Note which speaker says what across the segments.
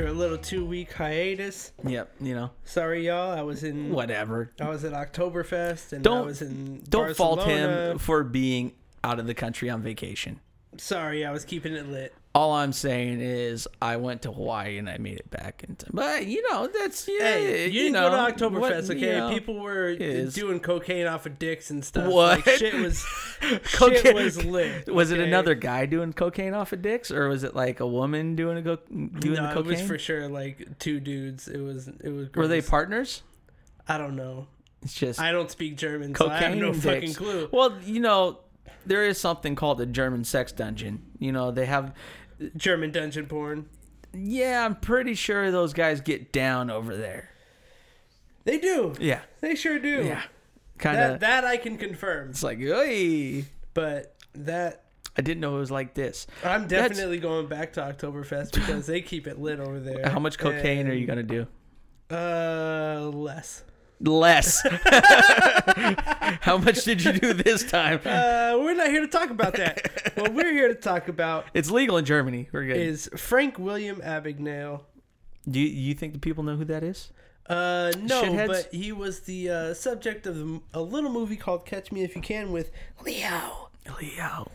Speaker 1: after a little two week hiatus.
Speaker 2: Yep, you know,
Speaker 1: Sorry y'all, I was in
Speaker 2: whatever.
Speaker 1: I was at Oktoberfest and I
Speaker 2: Don't-
Speaker 1: was in
Speaker 2: Don't fault him for being out of the country on vacation.
Speaker 1: Sorry, I was keeping it lit.
Speaker 2: All I'm saying is I went to Hawaii and I made it back in time. But you know, that's yeah,
Speaker 1: Hey, you, didn't
Speaker 2: know,
Speaker 1: go to Oktoberfest, okay?
Speaker 2: you know,
Speaker 1: People were doing cocaine off of dicks and stuff.
Speaker 2: What?
Speaker 1: Like, shit was shit was lit.
Speaker 2: Was it another guy doing cocaine off of dicks, or was it like a woman doing a go- doing
Speaker 1: No,
Speaker 2: the
Speaker 1: it was for sure like two dudes. It was it was.
Speaker 2: Were they partners?
Speaker 1: I don't know.
Speaker 2: It's just
Speaker 1: I don't speak German, so I have
Speaker 2: cocaine
Speaker 1: no
Speaker 2: dicks.
Speaker 1: fucking clue.
Speaker 2: Well, you know, there is something called the German sex dungeon. You know, they have.
Speaker 1: German dungeon porn.
Speaker 2: Yeah, I'm pretty sure those guys get down over there.
Speaker 1: They do.
Speaker 2: Yeah,
Speaker 1: They sure do.
Speaker 2: yeah, kind
Speaker 1: That
Speaker 2: of.
Speaker 1: that I can confirm.
Speaker 2: It's like, hey,
Speaker 1: But that
Speaker 2: I didn't know it was like this.
Speaker 1: I'm
Speaker 2: That's-
Speaker 1: definitely going back to Oktoberfest because they keep it lit over there.
Speaker 2: How much cocaine are you gonna do?
Speaker 1: Uh, less.
Speaker 2: Less. How much did you do this time?
Speaker 1: Uh, we're not here to talk about that. what we're here to talk about
Speaker 2: It's legal in Germany. We're good.
Speaker 1: is Frank William Abagnale.
Speaker 2: Do you, you think the people know who that is?
Speaker 1: Uh, no,
Speaker 2: Shitheads?
Speaker 1: but he was the uh, subject of the- a little movie called Catch Me If You Can with Leo.
Speaker 2: Leo.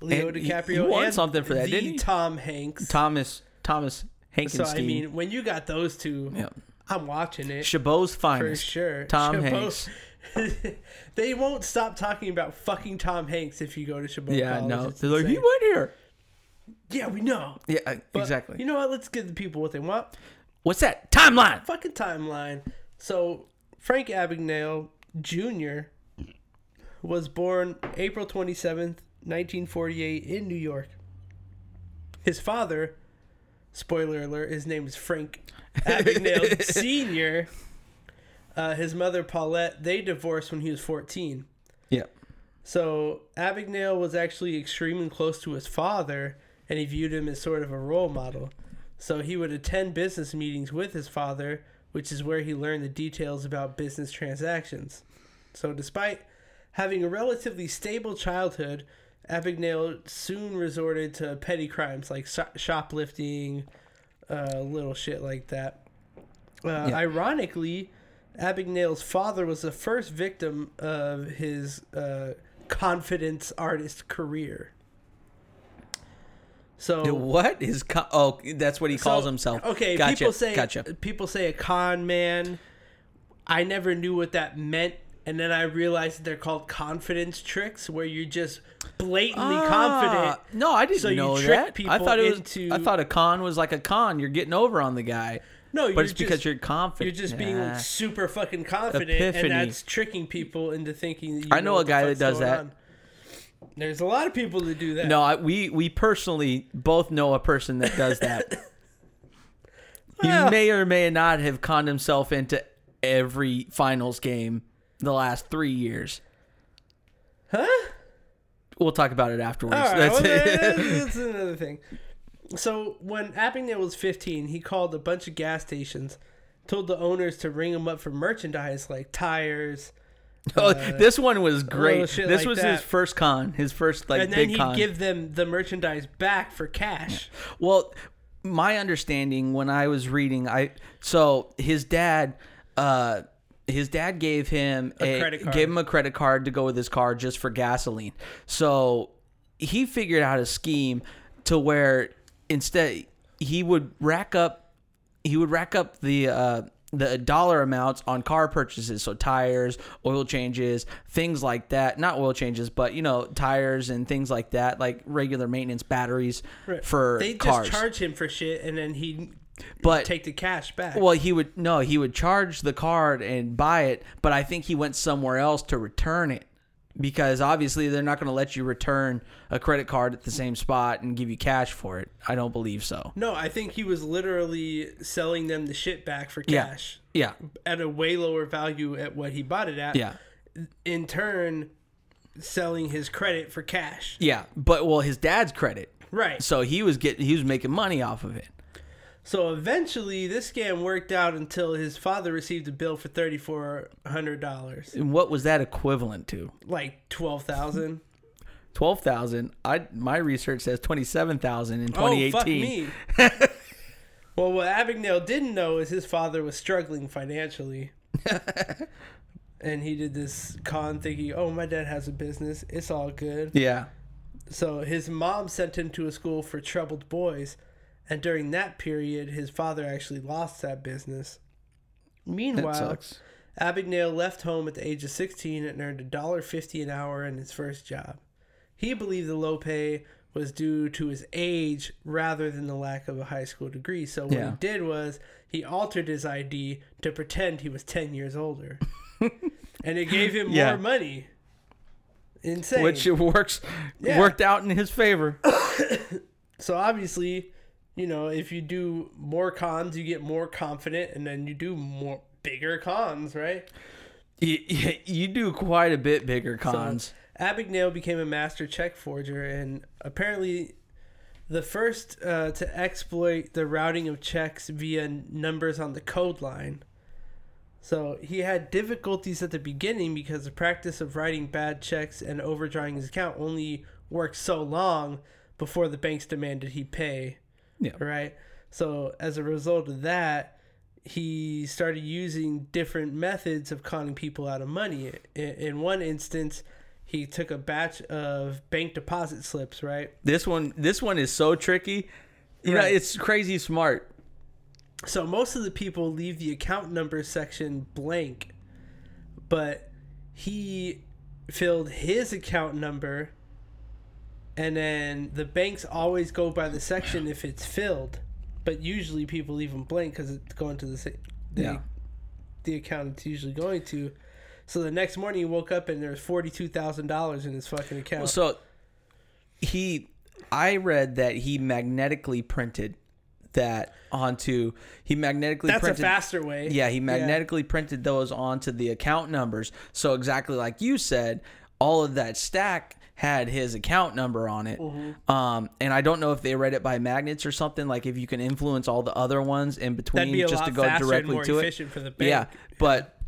Speaker 1: Leo
Speaker 2: And he-
Speaker 1: DiCaprio.
Speaker 2: he won
Speaker 1: and
Speaker 2: something for that,
Speaker 1: the
Speaker 2: didn't he?
Speaker 1: Tom Hanks.
Speaker 2: Thomas Thomas
Speaker 1: Hanks.
Speaker 2: so
Speaker 1: I mean, when you got those two,
Speaker 2: yeah.
Speaker 1: I'm watching it.
Speaker 2: Chabot's
Speaker 1: For sure.
Speaker 2: Tom Hanks.
Speaker 1: they won't stop talking about fucking Tom Hanks if you go to Chabot
Speaker 2: Yeah,
Speaker 1: College.
Speaker 2: no.
Speaker 1: It's
Speaker 2: They're like, he went here.
Speaker 1: Yeah, we know.
Speaker 2: Yeah, uh,
Speaker 1: But
Speaker 2: exactly.
Speaker 1: You know what? Let's give the people what they want.
Speaker 2: What's that? Timeline.
Speaker 1: Fucking timeline. So, Frank Abagnale Jr. was born April 27th, 1948, in New York. His father, spoiler alert, his name is Frank Abagnale Sr. Uh, his mother, Paulette, they divorced when he was 14.
Speaker 2: Yeah.
Speaker 1: So Abagnale was actually extremely close to his father, and he viewed him as sort of a role model. So he would attend business meetings with his father, which is where he learned the details about business transactions. So despite having a relatively stable childhood, Abagnale soon resorted to petty crimes like shoplifting, uh, little shit like that. Uh,
Speaker 2: Yeah.
Speaker 1: Ironically, Abagnale's father was the first victim of his uh, confidence artist career. So
Speaker 2: The What is co- oh? That's what he calls
Speaker 1: so,
Speaker 2: himself.
Speaker 1: Okay,
Speaker 2: gotcha.
Speaker 1: people say
Speaker 2: gotcha.
Speaker 1: people say a con man. I never knew what that meant, and then I realized they're called confidence tricks, where you're just blatantly confident.
Speaker 2: Ah, No, I didn't
Speaker 1: So you
Speaker 2: know
Speaker 1: trick
Speaker 2: that. I thought it was.
Speaker 1: into-
Speaker 2: I thought a con was like a con. You're getting over on the guy.
Speaker 1: No,
Speaker 2: but
Speaker 1: you're
Speaker 2: it's because you're confident.
Speaker 1: You're just being
Speaker 2: Yeah.
Speaker 1: super fucking confident,
Speaker 2: Epiphany.
Speaker 1: and that's tricking people into thinking. That you
Speaker 2: I know
Speaker 1: what
Speaker 2: a guy that does that.
Speaker 1: on. There's a lot of people that do that.
Speaker 2: No, I, we we personally both know a person that does that. he may or may not have conned himself into every finals game the last three years.
Speaker 1: Huh?
Speaker 2: We'll talk about it afterwards.
Speaker 1: Right,
Speaker 2: That's
Speaker 1: well,
Speaker 2: it.
Speaker 1: that's, that's another thing. So when Abagnale was 15, he called a bunch of gas stations, told the owners to ring him up for merchandise like tires,
Speaker 2: oh,
Speaker 1: uh,
Speaker 2: this one was great. This
Speaker 1: like
Speaker 2: was
Speaker 1: that.
Speaker 2: his first con, his first like
Speaker 1: and then
Speaker 2: big
Speaker 1: he'd
Speaker 2: con.
Speaker 1: give them the merchandise back for cash.
Speaker 2: Well, my understanding when I was reading, I so his dad, uh, his dad gave him
Speaker 1: A credit card.
Speaker 2: gave him a credit card to go with his car just for gasoline. So he figured out a scheme to where instead he would rack up, he would rack up the. Uh, the dollar amounts on car purchases, so tires, oil changes, things like that. Not oil changes, but you know, tires and things like that, like regular maintenance, batteries
Speaker 1: Right.
Speaker 2: for
Speaker 1: They
Speaker 2: cars.
Speaker 1: just charge him for shit, and then he'd
Speaker 2: but
Speaker 1: take the cash back.
Speaker 2: well, he would no, he would charge the card and buy it, but I think he went somewhere else to return it because obviously they're not going to let you return a credit card at the same spot and give you cash for it. I don't believe so.
Speaker 1: no, I think he was literally selling them the shit back for
Speaker 2: Yeah.
Speaker 1: cash
Speaker 2: Yeah,
Speaker 1: at a way lower value at what he bought it at.
Speaker 2: yeah,
Speaker 1: In turn, selling his credit for cash.
Speaker 2: yeah. But well, his dad's credit,
Speaker 1: Right.
Speaker 2: so he was getting he was making money off of it.
Speaker 1: So eventually, this scam worked out until his father received a bill for thirty four hundred dollars,
Speaker 2: And what was that equivalent to?
Speaker 1: like twelve thousand.
Speaker 2: twelve thousand. I my research says twenty seven thousand in
Speaker 1: Oh,
Speaker 2: twenty
Speaker 1: fuck me. well, what Abagnale didn't know is his father was struggling financially. and he did this con thinking, oh, my dad has a business. It's all good.
Speaker 2: yeah.
Speaker 1: So his mom sent him to a school for troubled boys. And during that period, his father actually lost that business.
Speaker 2: That
Speaker 1: Meanwhile,
Speaker 2: sucks.
Speaker 1: Abagnale left home at the age of 16 and earned $1.50 an hour in his first job. He believed the low pay was due to his age rather than the lack of a high school degree. So what
Speaker 2: Yeah.
Speaker 1: he did was he altered his ID to pretend he was 10 years older. and it gave him
Speaker 2: Yeah.
Speaker 1: more money. Insane.
Speaker 2: Which works
Speaker 1: Yeah.
Speaker 2: worked out in his favor.
Speaker 1: So obviously, you know, if you do more cons, you get more confident, and then you do more bigger cons, right?
Speaker 2: you, you do quite a bit bigger cons.
Speaker 1: Abagnale became a master check forger, and apparently, the first uh, to exploit the routing of checks via numbers on the code line. So he had difficulties at the beginning because the practice of writing bad checks and overdrawing his account only worked so long before the banks demanded he pay.
Speaker 2: Yeah.
Speaker 1: Right. So as a result of that, he started using different methods of conning people out of money. In, in one instance, he took a batch of bank deposit slips. Right.
Speaker 2: This one this one is so tricky. You know, it's crazy smart.
Speaker 1: So most of the people leave the account number section blank, but he filled his account number, and then the banks always go by the section if it's filled, but usually people leave them blank because it's going to the sa- the,
Speaker 2: Yeah.
Speaker 1: the account it's usually going to. So the next morning he woke up and there was forty two thousand dollars in his fucking account.
Speaker 2: So he I read that he magnetically printed that onto he magnetically
Speaker 1: That's a
Speaker 2: printed
Speaker 1: faster way.
Speaker 2: Yeah, he magnetically printed those onto the account numbers. So exactly like you said, all of that stack had his account number on it.
Speaker 1: Mm-hmm.
Speaker 2: Um, and I don't know if they read it by magnets or something. Like if you can influence all the other ones in between
Speaker 1: That'd be a
Speaker 2: just to go directly to it.
Speaker 1: for the bank.
Speaker 2: Yeah, but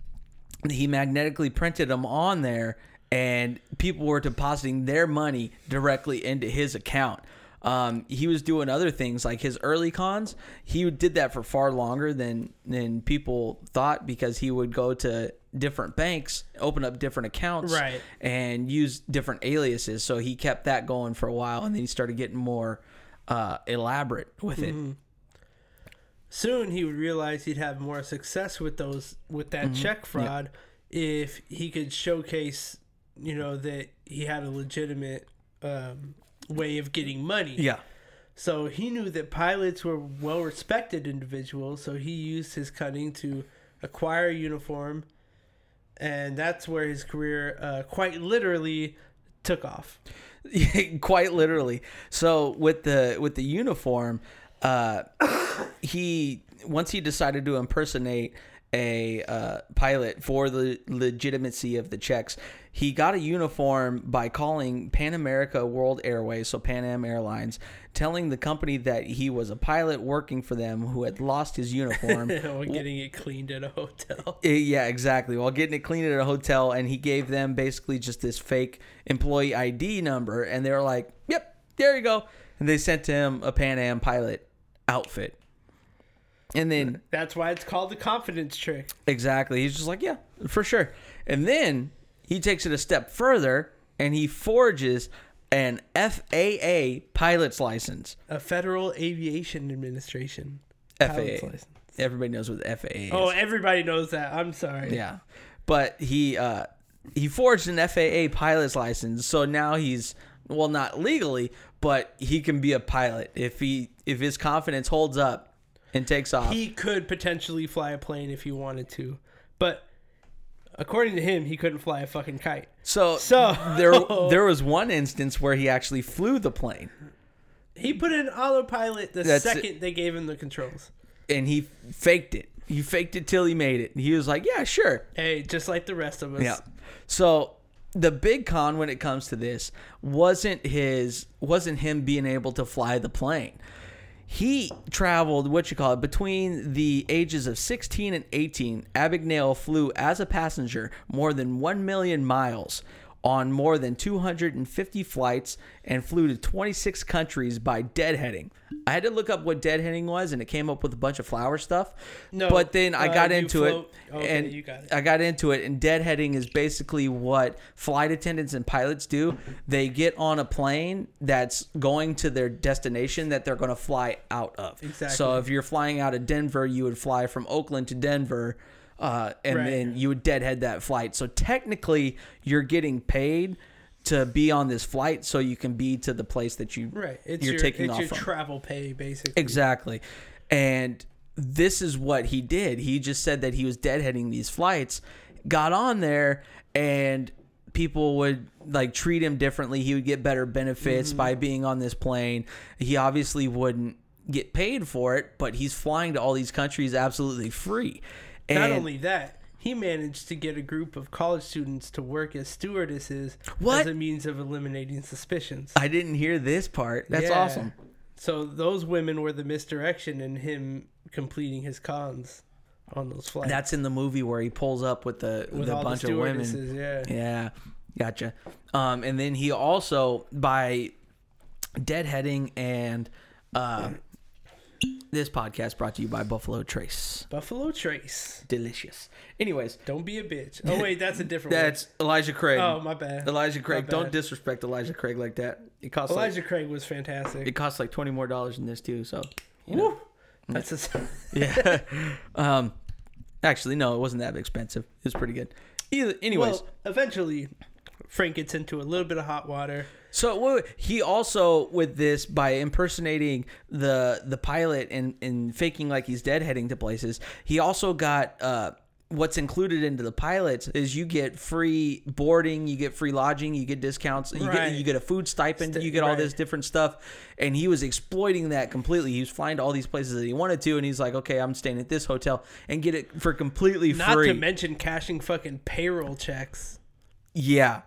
Speaker 2: he magnetically printed them on there, and people were depositing their money directly into his account. Um, he was doing other things like his early cons. He did that for far longer than than people thought because he would go to different banks, open up different accounts,
Speaker 1: Right.
Speaker 2: and use different aliases. So he kept that going for a while, and then he started getting more uh, elaborate with it.
Speaker 1: Mm-hmm. soon he would realize he'd have more success with those with that check fraud if he could showcase you know that he had a legitimate um, way of getting money
Speaker 2: Yeah.
Speaker 1: so he knew that pilots were well respected individuals so he used his cunning to acquire a uniform and that's where his career uh, quite literally took off
Speaker 2: quite literally. So with the with the uniform, uh, he once he decided to impersonate a uh, pilot for the legitimacy of the checks, he got a uniform by calling Pan America World Airways, so Pan Am Airlines, telling the company that he was a pilot working for them who had lost his uniform.
Speaker 1: while getting it cleaned at a hotel
Speaker 2: Eh, Yeah, exactly. While getting it cleaned at a hotel, and he gave them basically just this fake employee ID number, and they were like, "Yep, there you go," and they sent him a Pan Am pilot outfit. And then
Speaker 1: that's why it's called the confidence trick
Speaker 2: exactly, he's just like, "Yeah, for sure." And then he takes it a step further, and he forges an FAA pilot's license.
Speaker 1: a federal aviation administration
Speaker 2: FAA.
Speaker 1: pilot's license.
Speaker 2: Everybody knows what the FAA is.
Speaker 1: Oh, everybody knows that. I'm sorry.
Speaker 2: Yeah, but he uh, he forged an FAA pilot's license, so now he's well, not legally, but he can be a pilot if he if his confidence holds up and takes off.
Speaker 1: He could potentially fly a plane if he wanted to, but according to him, he couldn't fly a fucking kite.
Speaker 2: so
Speaker 1: So-
Speaker 2: there there was one instance where he actually flew the plane,
Speaker 1: He put in autopilot the
Speaker 2: That's
Speaker 1: second they gave him the controls.
Speaker 2: and he faked it. He faked it till he made it. He was like, "Yeah, sure."
Speaker 1: Hey, just like the rest of us.
Speaker 2: Yeah. So the big con when it comes to this wasn't his wasn't him being able to fly the plane. He traveled what you call it between the ages of 16 and 18. Abagnale flew as a passenger more than 1 million miles on more than 250 flights and flew to 26 countries by deadheading. I had to look up what deadheading was, and it came up with a bunch of flower stuff.
Speaker 1: No,
Speaker 2: but then I
Speaker 1: uh,
Speaker 2: got into
Speaker 1: float-
Speaker 2: it,
Speaker 1: okay,
Speaker 2: and
Speaker 1: got it.
Speaker 2: I got into it, and deadheading is basically what flight attendants and pilots do. They get on a plane that's going to their destination that they're going to fly out of.
Speaker 1: Exactly.
Speaker 2: So if you're flying out of Denver, you would fly from Oakland to Denver, uh, and
Speaker 1: Right.
Speaker 2: then you would deadhead that flight. So technically, you're getting paid to be on this flight, so you can be to the place that you
Speaker 1: Right. It's
Speaker 2: you're
Speaker 1: your
Speaker 2: taking
Speaker 1: it's
Speaker 2: off
Speaker 1: your
Speaker 2: from.
Speaker 1: travel pay basically.
Speaker 2: Exactly. And this is what he did. He just said that he was deadheading these flights, got on there, and people would like treat him differently. He would get better benefits
Speaker 1: Mm-hmm.
Speaker 2: by being on this plane. He obviously wouldn't get paid for it, but he's flying to all these countries absolutely free. And
Speaker 1: Not only that, he managed to get a group of college students to work as stewardesses
Speaker 2: What?
Speaker 1: as a means of eliminating suspicions.
Speaker 2: I didn't hear this part. That's
Speaker 1: Yeah.
Speaker 2: awesome.
Speaker 1: So those women were the misdirection in him completing his cons on those flights.
Speaker 2: That's in the movie where he pulls up with the
Speaker 1: with all
Speaker 2: bunch of women.
Speaker 1: yeah.
Speaker 2: Yeah, gotcha. Um, and then he also by deadheading and um, this podcast brought to you by Buffalo Trace.
Speaker 1: Buffalo Trace.
Speaker 2: Delicious. Anyways,
Speaker 1: Don't be a bitch. Oh wait, that's a different
Speaker 2: that's Elijah Craig.
Speaker 1: Oh my bad.
Speaker 2: Elijah Craig.
Speaker 1: My
Speaker 2: Don't disrespect Elijah Craig like that. It costs
Speaker 1: Elijah
Speaker 2: like
Speaker 1: Craig was fantastic.
Speaker 2: it costs like twenty more dollars than this too. So you know.
Speaker 1: Woo. That's a,
Speaker 2: yeah. um, actually, no, it wasn't that expensive. It was pretty good. Either, anyways,
Speaker 1: well, eventually Frank gets into a little bit of hot water.
Speaker 2: So he also with this by impersonating the the pilot and and faking like he's deadheading to places. He also got uh, what's included into the pilots is you get free boarding, you get free lodging, you get discounts, you
Speaker 1: Right.
Speaker 2: get you get a food stipend,
Speaker 1: Sti-
Speaker 2: you get all this different stuff. And he was exploiting that completely. He was flying to all these places that he wanted to, and he's like, okay, I'm staying at this hotel and get it for completely
Speaker 1: Not
Speaker 2: free.
Speaker 1: Not to mention cashing fucking payroll checks.
Speaker 2: Yeah.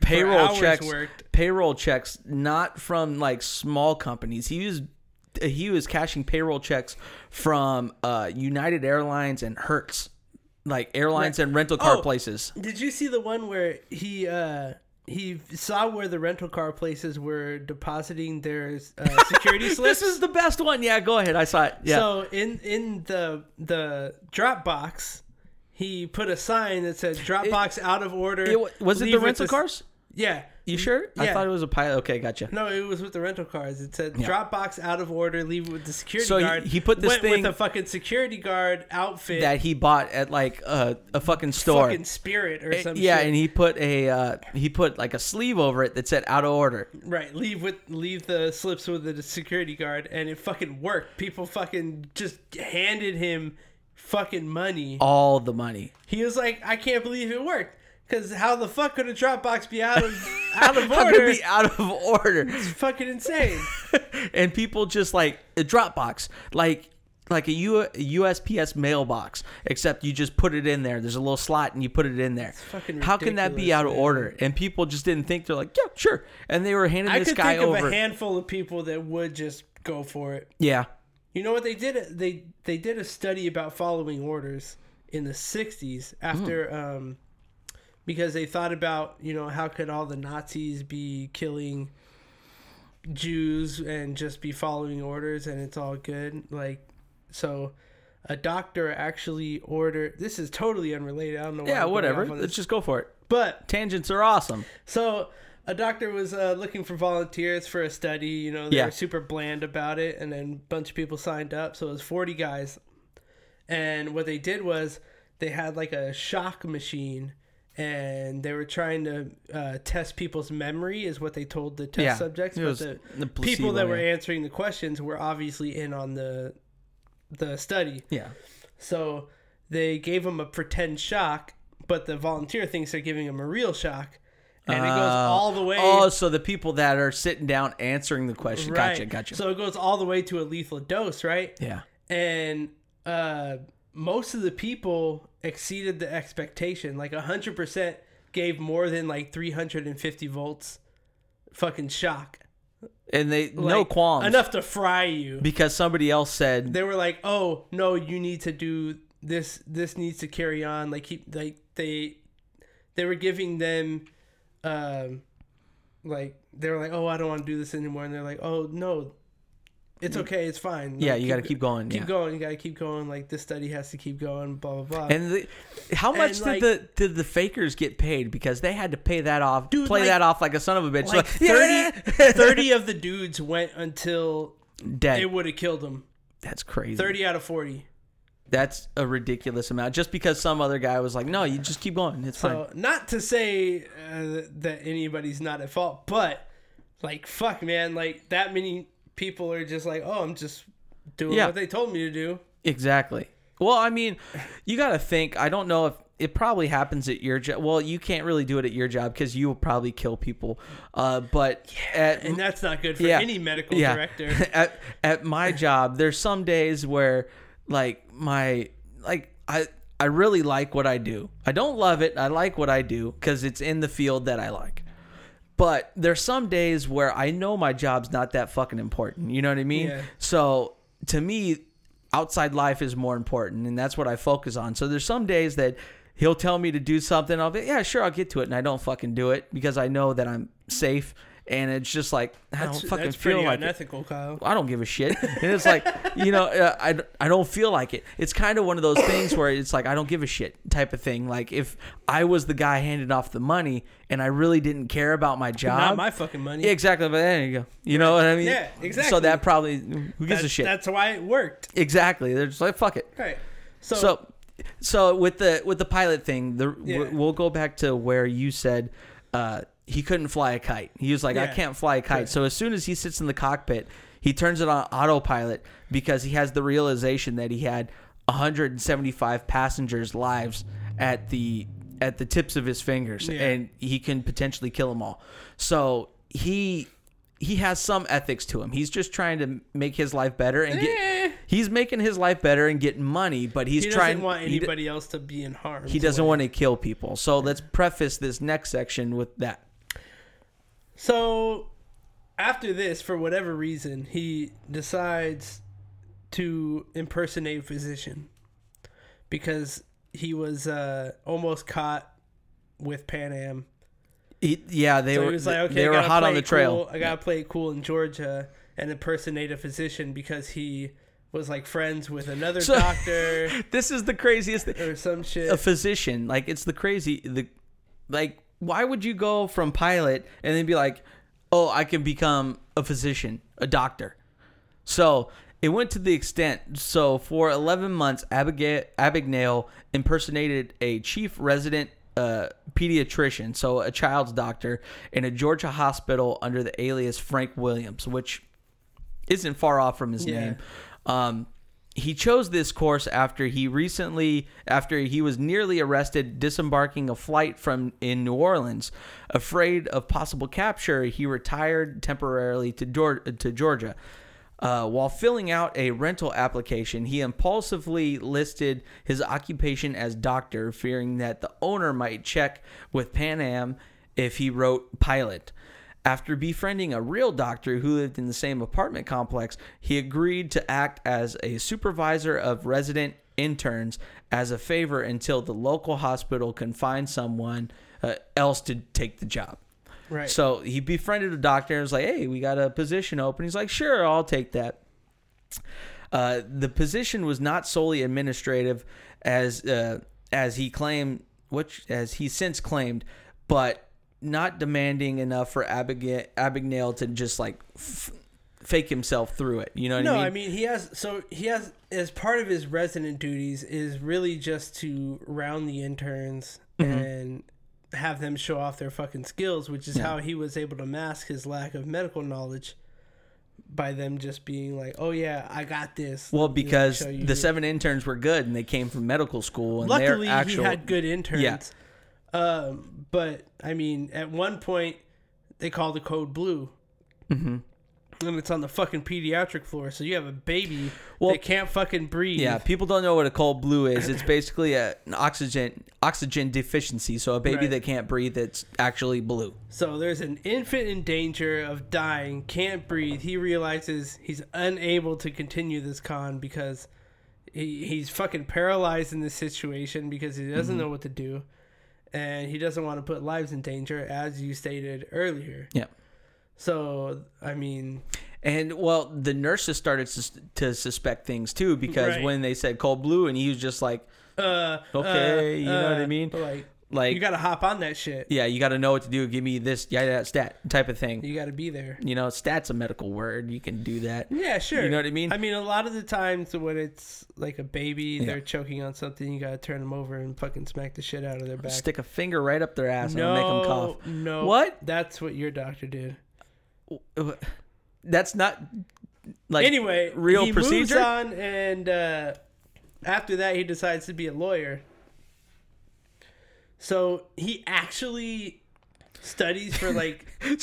Speaker 2: Payroll checks
Speaker 1: worked.
Speaker 2: payroll checks not from like small companies. He was he was cashing payroll checks from uh United Airlines and Hertz. Like airlines and rental car
Speaker 1: Oh.
Speaker 2: places.
Speaker 1: Did you see the one where he uh he saw where the rental car places were depositing their uh, security slips?
Speaker 2: This is the best one. Yeah, go ahead. I saw it. Yeah.
Speaker 1: So in in the the Dropbox, he put a sign that said Dropbox out of order.
Speaker 2: It was it the rental cars?
Speaker 1: Yeah.
Speaker 2: You sure? I thought it was a pilot. Okay, gotcha.
Speaker 1: No, it was with the rental cars. It said
Speaker 2: Yeah.
Speaker 1: Dropbox out of order. Leave it with the security
Speaker 2: So he-
Speaker 1: guard.
Speaker 2: he put this
Speaker 1: went
Speaker 2: thing-
Speaker 1: with a fucking security guard outfit.
Speaker 2: That he bought at like a, a fucking store.
Speaker 1: fucking spirit or
Speaker 2: Eh,
Speaker 1: some
Speaker 2: yeah,
Speaker 1: shit.
Speaker 2: and he put a uh, he put like a sleeve over it that said out of order.
Speaker 1: Right, leave with leave the slips with the security guard, and it fucking worked. People fucking just handed him fucking money.
Speaker 2: All the money.
Speaker 1: He was like, "I can't believe it worked." Because how the fuck could a Dropbox be out of out of order?
Speaker 2: be out of order?
Speaker 1: It's fucking insane.
Speaker 2: and people just like a Dropbox, like like a U- USPS mailbox, except you just put it in there. There's a little slot and you put it in there. How can that be out of
Speaker 1: man.
Speaker 2: order? And people just didn't think they're like, yeah, sure. And they were handing
Speaker 1: I
Speaker 2: this
Speaker 1: could
Speaker 2: guy
Speaker 1: think
Speaker 2: over.
Speaker 1: of a handful of people that would just go for it.
Speaker 2: yeah,
Speaker 1: You know what they did? They they did a study about following orders in the '60s after, um, because they thought about you know how could all the Nazis be killing Jews and just be following orders and it's all good. Like, so a doctor actually ordered. This is totally unrelated. I don't know. Why
Speaker 2: yeah, whatever. Let's just go for it.
Speaker 1: But
Speaker 2: Tangents are awesome.
Speaker 1: so a doctor was uh, looking for volunteers for a study. You know, they
Speaker 2: Yeah.
Speaker 1: were super bland about it, and then a bunch of people signed up. So it was forty guys, and what they did was they had like a shock machine, and they were trying to uh, test people's memory, is what they told the test
Speaker 2: Yeah,
Speaker 1: subjects.
Speaker 2: it
Speaker 1: But the,
Speaker 2: the
Speaker 1: people that were
Speaker 2: yeah.
Speaker 1: answering the questions were obviously in on the the study.
Speaker 2: Yeah.
Speaker 1: So they gave them a pretend shock, but the volunteer thinks they're giving them a real shock. And it goes
Speaker 2: Uh,
Speaker 1: all the way.
Speaker 2: Oh, so the people that are sitting down answering the question.
Speaker 1: Right.
Speaker 2: gotcha. gotcha.
Speaker 1: So it goes all the way to a lethal dose, right?
Speaker 2: yeah.
Speaker 1: And uh, most of the people exceeded the expectation. Like 100% gave more than like 350 volts fucking shock.
Speaker 2: And they no
Speaker 1: Like,
Speaker 2: qualms
Speaker 1: Enough to fry you.
Speaker 2: because somebody else said
Speaker 1: they were like, "Oh no, you need to do this. This needs to carry on." Like he, like they, they were giving them um, like they were like, "Oh, I don't want to do this anymore," and they're like, "Oh no, it's okay, it's fine."
Speaker 2: yeah, you got to keep going.
Speaker 1: keep
Speaker 2: yeah.
Speaker 1: going. You got to keep going. Like this study has to keep going. Blah blah blah.
Speaker 2: And the, how much
Speaker 1: And,
Speaker 2: did
Speaker 1: like-
Speaker 2: the did the fakers get paid because they had to pay that off,
Speaker 1: Dude,
Speaker 2: play
Speaker 1: like-
Speaker 2: that off like a son of a bitch,
Speaker 1: like
Speaker 2: So,
Speaker 1: 30, 30 of the dudes went until
Speaker 2: dead.
Speaker 1: it would have killed them.
Speaker 2: That's crazy.
Speaker 1: Thirty out of forty.
Speaker 2: That's a ridiculous amount. Just because some other guy was like, "No, you just keep going. It's fine."
Speaker 1: Not to say uh, that anybody's not at fault, but like fuck, man, like that many people are just like, oh, I'm just doing
Speaker 2: Yeah.
Speaker 1: what they told me to do.
Speaker 2: Exactly. Well, I mean, you got to think. I don't know if it probably happens at your job. Well, you can't really do it at your job because you will probably kill people. Uh, but at
Speaker 1: And that's not good for
Speaker 2: Yeah.
Speaker 1: any medical
Speaker 2: yeah,
Speaker 1: director.
Speaker 2: at at my job, there's some days where like my like I I really like what I do. I don't love it. I like what I do because it's in the field that I like. But there's some days where I know my job's not that fucking important. You know what I mean?
Speaker 1: Yeah.
Speaker 2: So to me, outside life is more important, and that's what I focus on. So there's some days that he'll tell me to do something. I'll be, yeah, sure, I'll get to it, and I don't fucking do it because I know that I'm safe. And it's just like I
Speaker 1: That's,
Speaker 2: don't fucking feel like it.
Speaker 1: Kyle.
Speaker 2: I don't give a shit. And it's like, you know, uh, I, I don't feel like it. It's kind of one of those things where it's like, I don't give a shit type of thing. Like, if I was the guy handing off the money and I really didn't care about my job.
Speaker 1: Not my fucking money.
Speaker 2: yeah, exactly. But there you go. You know what I mean?
Speaker 1: Yeah, exactly.
Speaker 2: So that probably, who gives a shit?
Speaker 1: that's why it worked.
Speaker 2: exactly. They're just like, fuck it.
Speaker 1: Right. So,
Speaker 2: So, so with the with the pilot thing, the
Speaker 1: Yeah.
Speaker 2: we'll go back to where you said uh, he couldn't fly a kite. He was like, I can't fly a kite. So as soon as he sits in the cockpit, he turns it on autopilot because he has the realization that he had 175 passengers' lives at the at the tips of his fingers,
Speaker 1: Yeah.
Speaker 2: and he can potentially kill them all. So he he has some ethics to him. He's just trying to make his life better and get.
Speaker 1: Eh.
Speaker 2: He's making his life better and getting money, but he's
Speaker 1: he doesn't
Speaker 2: trying.
Speaker 1: want
Speaker 2: he
Speaker 1: anybody else to be in harm.
Speaker 2: he doesn't want to kill people. So let's preface this next section with that.
Speaker 1: So after this, for whatever reason, he decides to impersonate a physician because he was uh, almost caught with Pan Am.
Speaker 2: He, yeah, they
Speaker 1: so
Speaker 2: were
Speaker 1: he was like, okay,
Speaker 2: they were hot on the trail.
Speaker 1: Cool. I gotta play it cool in Georgia and impersonate a physician because he was like friends with another
Speaker 2: So-
Speaker 1: doctor
Speaker 2: This is the craziest thing.
Speaker 1: or some shit.
Speaker 2: A physician, like it's the crazy the like why would you go from pilot and then be like, "Oh, I can become a physician, a doctor." So, it went to the extent so for 11 months Abigail impersonated a chief resident uh, pediatrician, so a child's doctor in a Georgia hospital under the alias Frank Williams, which isn't far off from his
Speaker 1: Yeah.
Speaker 2: name. Um, he chose this course after he recently, after he was nearly arrested disembarking a flight from in New Orleans. Afraid of possible capture, he retired temporarily to to Georgia. Uh, while filling out a rental application, he impulsively listed his occupation as doctor, fearing that the owner might check with Pan Am if he wrote pilot. After befriending a real doctor who lived in the same apartment complex, he agreed to act as a supervisor of resident interns as a favor until the local hospital can find someone uh, else to take the job.
Speaker 1: right.
Speaker 2: So he befriended a doctor and was like, "Hey, we got a position open." He's like, "Sure, I'll take that." Uh, the position was not solely administrative, as uh, as he claimed, which as he since claimed, but not demanding enough for Abigail Abigail to just like f- fake himself through it. You know what
Speaker 1: no,
Speaker 2: I mean?
Speaker 1: I mean he has so he has as part of his resident duties is really just to round the interns
Speaker 2: Mm-hmm.
Speaker 1: and have them show off their fucking skills, which is
Speaker 2: Yeah.
Speaker 1: how he was able to mask his lack of medical knowledge by them just being like, "Oh yeah, I got this."
Speaker 2: well, because
Speaker 1: show you."
Speaker 2: the seven interns were good and they came from medical school and
Speaker 1: luckily
Speaker 2: they're actual.
Speaker 1: he had good interns.
Speaker 2: Yeah.
Speaker 1: Um, but I mean, at one point they call the code blue.
Speaker 2: Mhm.
Speaker 1: And it's on the fucking pediatric floor, so you have a baby
Speaker 2: Well-
Speaker 1: that can't fucking breathe.
Speaker 2: Yeah, people don't know what a code blue is. It's basically a, an oxygen oxygen deficiency. So a baby
Speaker 1: Right.
Speaker 2: that can't breathe that's actually blue.
Speaker 1: So there's an infant in danger of dying, can't breathe. He realizes he's unable to continue this con because he, he's fucking paralyzed in this situation because he doesn't know what to do. And he doesn't want to put lives in danger, as you stated earlier.
Speaker 2: Yeah.
Speaker 1: So, I mean,
Speaker 2: And well, the nurses started sus- to suspect things too because
Speaker 1: Right.
Speaker 2: when they said code blue, and he was just like,
Speaker 1: uh,
Speaker 2: Okay,
Speaker 1: uh,
Speaker 2: you know what I
Speaker 1: uh,
Speaker 2: mean?
Speaker 1: Like,
Speaker 2: like,
Speaker 1: you got to hop on that shit.
Speaker 2: yeah, you got to know what to do. Give me this, yeah, that stat type of thing.
Speaker 1: You got to be there.
Speaker 2: You know, stat's a medical word. You can do that.
Speaker 1: Yeah, sure.
Speaker 2: You know what I mean?
Speaker 1: I mean, a lot of the times when it's like a baby,
Speaker 2: Yeah.
Speaker 1: they're choking on something, you gotta turn them over and fucking smack the shit out of their back.
Speaker 2: Stick a finger right up their ass
Speaker 1: no,
Speaker 2: and make them cough.
Speaker 1: no.
Speaker 2: What?
Speaker 1: That's what your doctor did.
Speaker 2: That's not like
Speaker 1: anyway,
Speaker 2: real
Speaker 1: he moves
Speaker 2: procedure?
Speaker 1: on, and uh, after that, he decides to be a lawyer. So he actually studies for like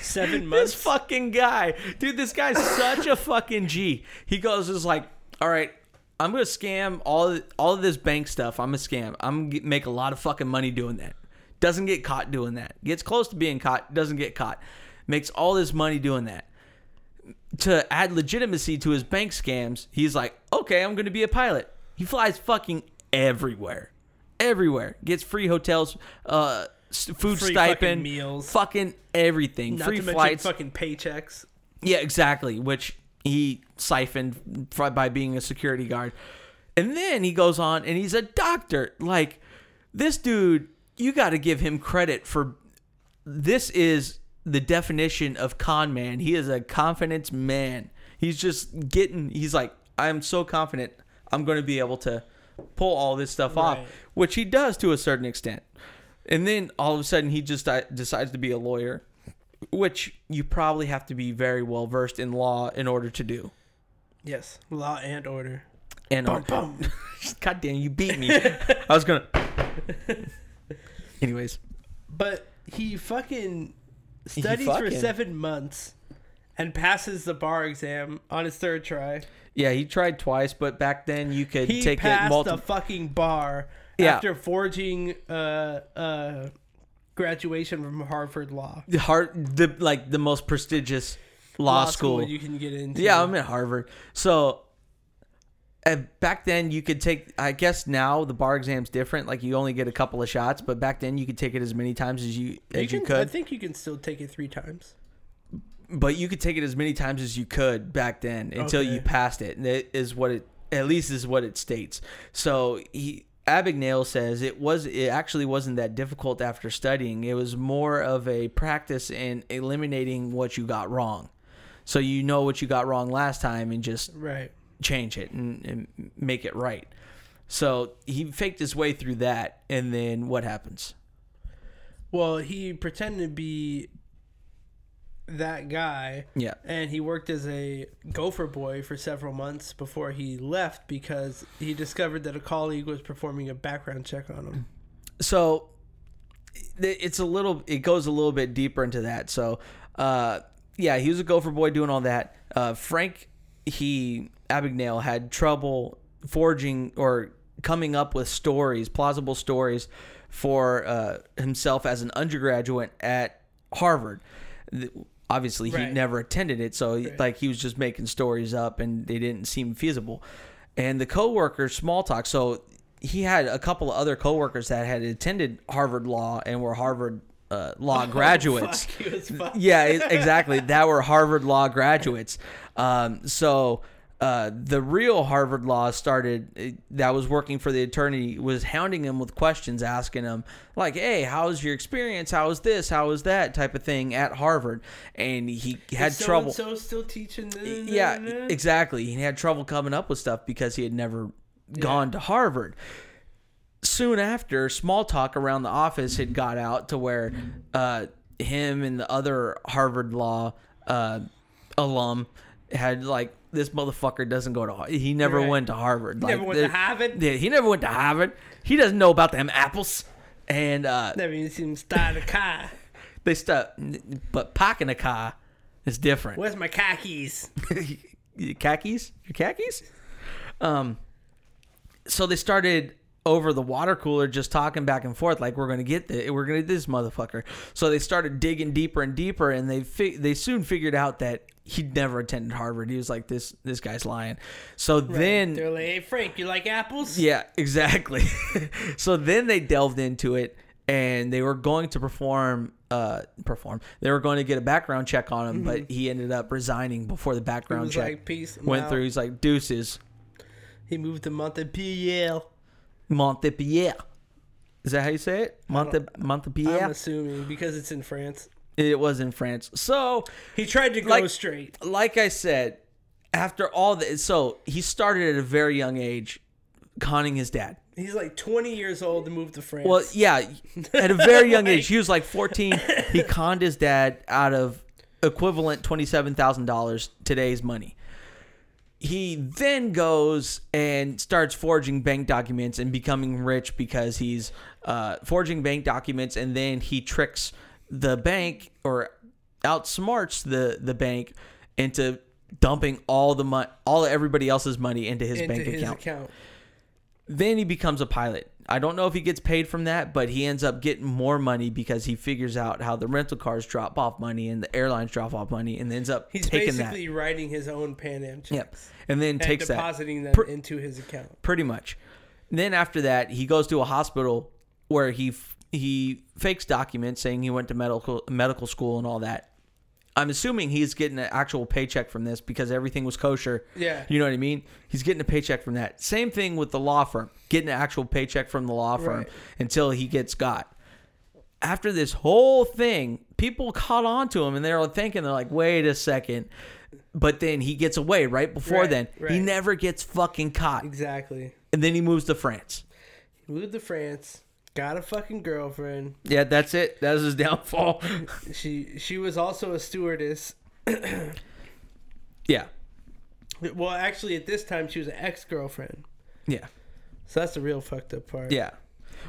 Speaker 1: seven months.
Speaker 2: This fucking guy, dude. This guy's such a fucking G. He goes is like, all right, I'm gonna scam all all of this bank stuff. I'm a scam. I'm gonna make a lot of fucking money doing that. Doesn't get caught doing that. Gets close to being caught. Doesn't get caught. Makes all this money doing that. To add legitimacy to his bank scams, he's like, okay, I'm gonna be a pilot. He flies fucking everywhere, everywhere. Gets free hotels, uh, food
Speaker 1: Free fucking
Speaker 2: stipend,
Speaker 1: meals.
Speaker 2: fucking everything,
Speaker 1: Not
Speaker 2: free flights.
Speaker 1: fucking paychecks.
Speaker 2: Yeah, exactly. Which he siphoned by being a security guard. And then he goes on and he's a doctor. Like, this dude, you got to give him credit for this is the definition of con man. He is a confidence man. He's just getting, he's like, I'm so confident I'm going to be able to pull all this stuff off, which he does to a certain extent. And then all of a sudden he just uh, decides to be a lawyer which you probably have to be very well versed in law in order to do.
Speaker 1: Yes, law and order.
Speaker 2: And
Speaker 1: Boom, boom.
Speaker 2: God damn, you beat me. I was gonna. Anyways,
Speaker 1: But he fucking studies for
Speaker 2: fucking-
Speaker 1: seven months and passes the bar exam on his third try.
Speaker 2: yeah, he tried twice, but back then you could
Speaker 1: He
Speaker 2: take it
Speaker 1: passed
Speaker 2: multiple.
Speaker 1: the fucking bar
Speaker 2: Yeah.
Speaker 1: after forging uh, uh, graduation from Harvard Law
Speaker 2: the hard, the like the most prestigious law, school.
Speaker 1: you can get into.
Speaker 2: Yeah, I'm at Harvard. So back then you could take. I guess now the bar exam's different. Like you only get a couple of shots, but back then you could take it as many times as you
Speaker 1: You
Speaker 2: as you,
Speaker 1: can-
Speaker 2: could.
Speaker 1: I think you can still take it three times.
Speaker 2: But you could take it as many times as you could back then until you passed it. And it is what it at least is what it states. So he Abagnale says it was it actually wasn't that difficult after studying. It was more of a practice in eliminating what you got wrong. So you know what you got wrong last time and just
Speaker 1: Right.
Speaker 2: change it and, and make it right. So he faked his way through that and then what happens?
Speaker 1: Well, he pretended to be that guy
Speaker 2: Yeah.
Speaker 1: and he worked as a gopher boy for several months before he left because he discovered that a colleague was performing a background check on him.
Speaker 2: so it- it's a little it goes a little bit deeper into that so uh yeah he was a gopher boy doing all that uh frank he abagnale had trouble forging or coming up with stories plausible stories for uh himself as an undergraduate at harvard Obviously he
Speaker 1: Right.
Speaker 2: never attended it so
Speaker 1: Right.
Speaker 2: like he was just making stories up and they didn't seem feasible and the coworker small talk so he had a couple of other coworkers that had attended Harvard Law and were Harvard uh, Law graduates.
Speaker 1: Fuck, he
Speaker 2: yeah, exactly. that were Harvard Law graduates. Um, so uh, the real Harvard Law started. uh, That was working for the attorney was hounding him with questions, asking him like, "Hey, how's your experience? How was this? How was that?" type of thing at Harvard, and he had trouble.
Speaker 1: So still teaching.
Speaker 2: Yeah, exactly. He had trouble coming up with stuff because he had never gone to Harvard. Soon after, small talk around the office had got out to where uh, him and the other Harvard law uh, alum had like this motherfucker doesn't go to he never
Speaker 1: Right.
Speaker 2: went to Harvard. Like,
Speaker 1: Never went to Harvard.
Speaker 2: Yeah, he never went to Harvard. He doesn't know about them apples. And uh,
Speaker 1: Never even seen him start a car.
Speaker 2: they start, but parking a car is different.
Speaker 1: Where's my khakis?
Speaker 2: Khakis? Your khakis? Um, so they started over the water cooler, just talking back and forth, like we're gonna get the, we're gonna get this motherfucker. So they started digging deeper and deeper, and they fi- they soon figured out that he'd never attended Harvard. He was like, this this guy's lying. So then
Speaker 1: They're like, hey Frank, you like apples?
Speaker 2: yeah, exactly. so then they delved into it and they were going to perform uh perform they were going to get a background check on him but he ended up resigning before the background
Speaker 1: Mm-hmm.
Speaker 2: check
Speaker 1: like, peace.
Speaker 2: Went
Speaker 1: out."
Speaker 2: through he's like deuces
Speaker 1: He moved to Montpellier.
Speaker 2: montpellier is that how you say it Monte,
Speaker 1: I'm assuming because it's in France.
Speaker 2: It was in france so
Speaker 1: He tried to go
Speaker 2: Like-
Speaker 1: straight.
Speaker 2: like I said, after all this, so he started at a very young age conning his dad.
Speaker 1: He's like 20 years old to move to France.
Speaker 2: Well, yeah, at a very young age, he was like 14. He conned his dad out of equivalent $27,000 today's money. He then goes and starts forging bank documents and becoming rich because he's uh, forging bank documents and then he tricks the bank or outsmarts the, the bank into dumping all the money, all everybody else's money into his
Speaker 1: into
Speaker 2: bank
Speaker 1: his
Speaker 2: account.
Speaker 1: account.
Speaker 2: Then he becomes a pilot. I don't know if he gets paid from that, but he ends up getting more money because he figures out how the rental cars drop off money and the airlines drop off money and ends up
Speaker 1: He's
Speaker 2: taking
Speaker 1: basically writing his own Pan Am checks.
Speaker 2: Yep. And then
Speaker 1: and
Speaker 2: takes that
Speaker 1: depositing them
Speaker 2: Pr-
Speaker 1: into his account.
Speaker 2: pretty much. Then after that, he goes to a hospital where he f- he fakes documents saying he went to medical medical school and all that. I'm assuming he's getting an actual paycheck from this because everything was kosher.
Speaker 1: Yeah.
Speaker 2: You know what I mean? He's getting a paycheck from that. Same thing with the law firm, getting an actual paycheck from the law firm
Speaker 1: Right.
Speaker 2: until he gets got. After this whole thing, people caught on to him and they're thinking, they're like, wait a second. But then he gets away right before
Speaker 1: Right,
Speaker 2: then. He never gets fucking caught.
Speaker 1: Exactly.
Speaker 2: And then he moves to France.
Speaker 1: He moved to France, got a fucking girlfriend.
Speaker 2: Yeah, that's it. That was his downfall.
Speaker 1: She she was also a stewardess.
Speaker 2: yeah.
Speaker 1: Well, actually, at this time, she was an ex girlfriend.
Speaker 2: Yeah.
Speaker 1: So that's the real fucked up part.
Speaker 2: Yeah.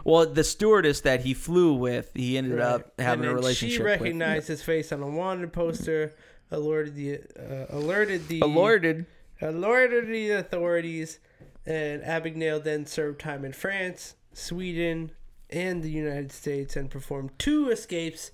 Speaker 2: Well, the stewardess that he flew with, he ended
Speaker 1: Right.
Speaker 2: up having a relationship
Speaker 1: She
Speaker 2: with.
Speaker 1: recognized his face on a wanted poster, alerted the uh, alerted the
Speaker 2: Alerted.
Speaker 1: alerted the authorities, and Abagnale then served time in France, Sweden, and the United States, and performed two escapes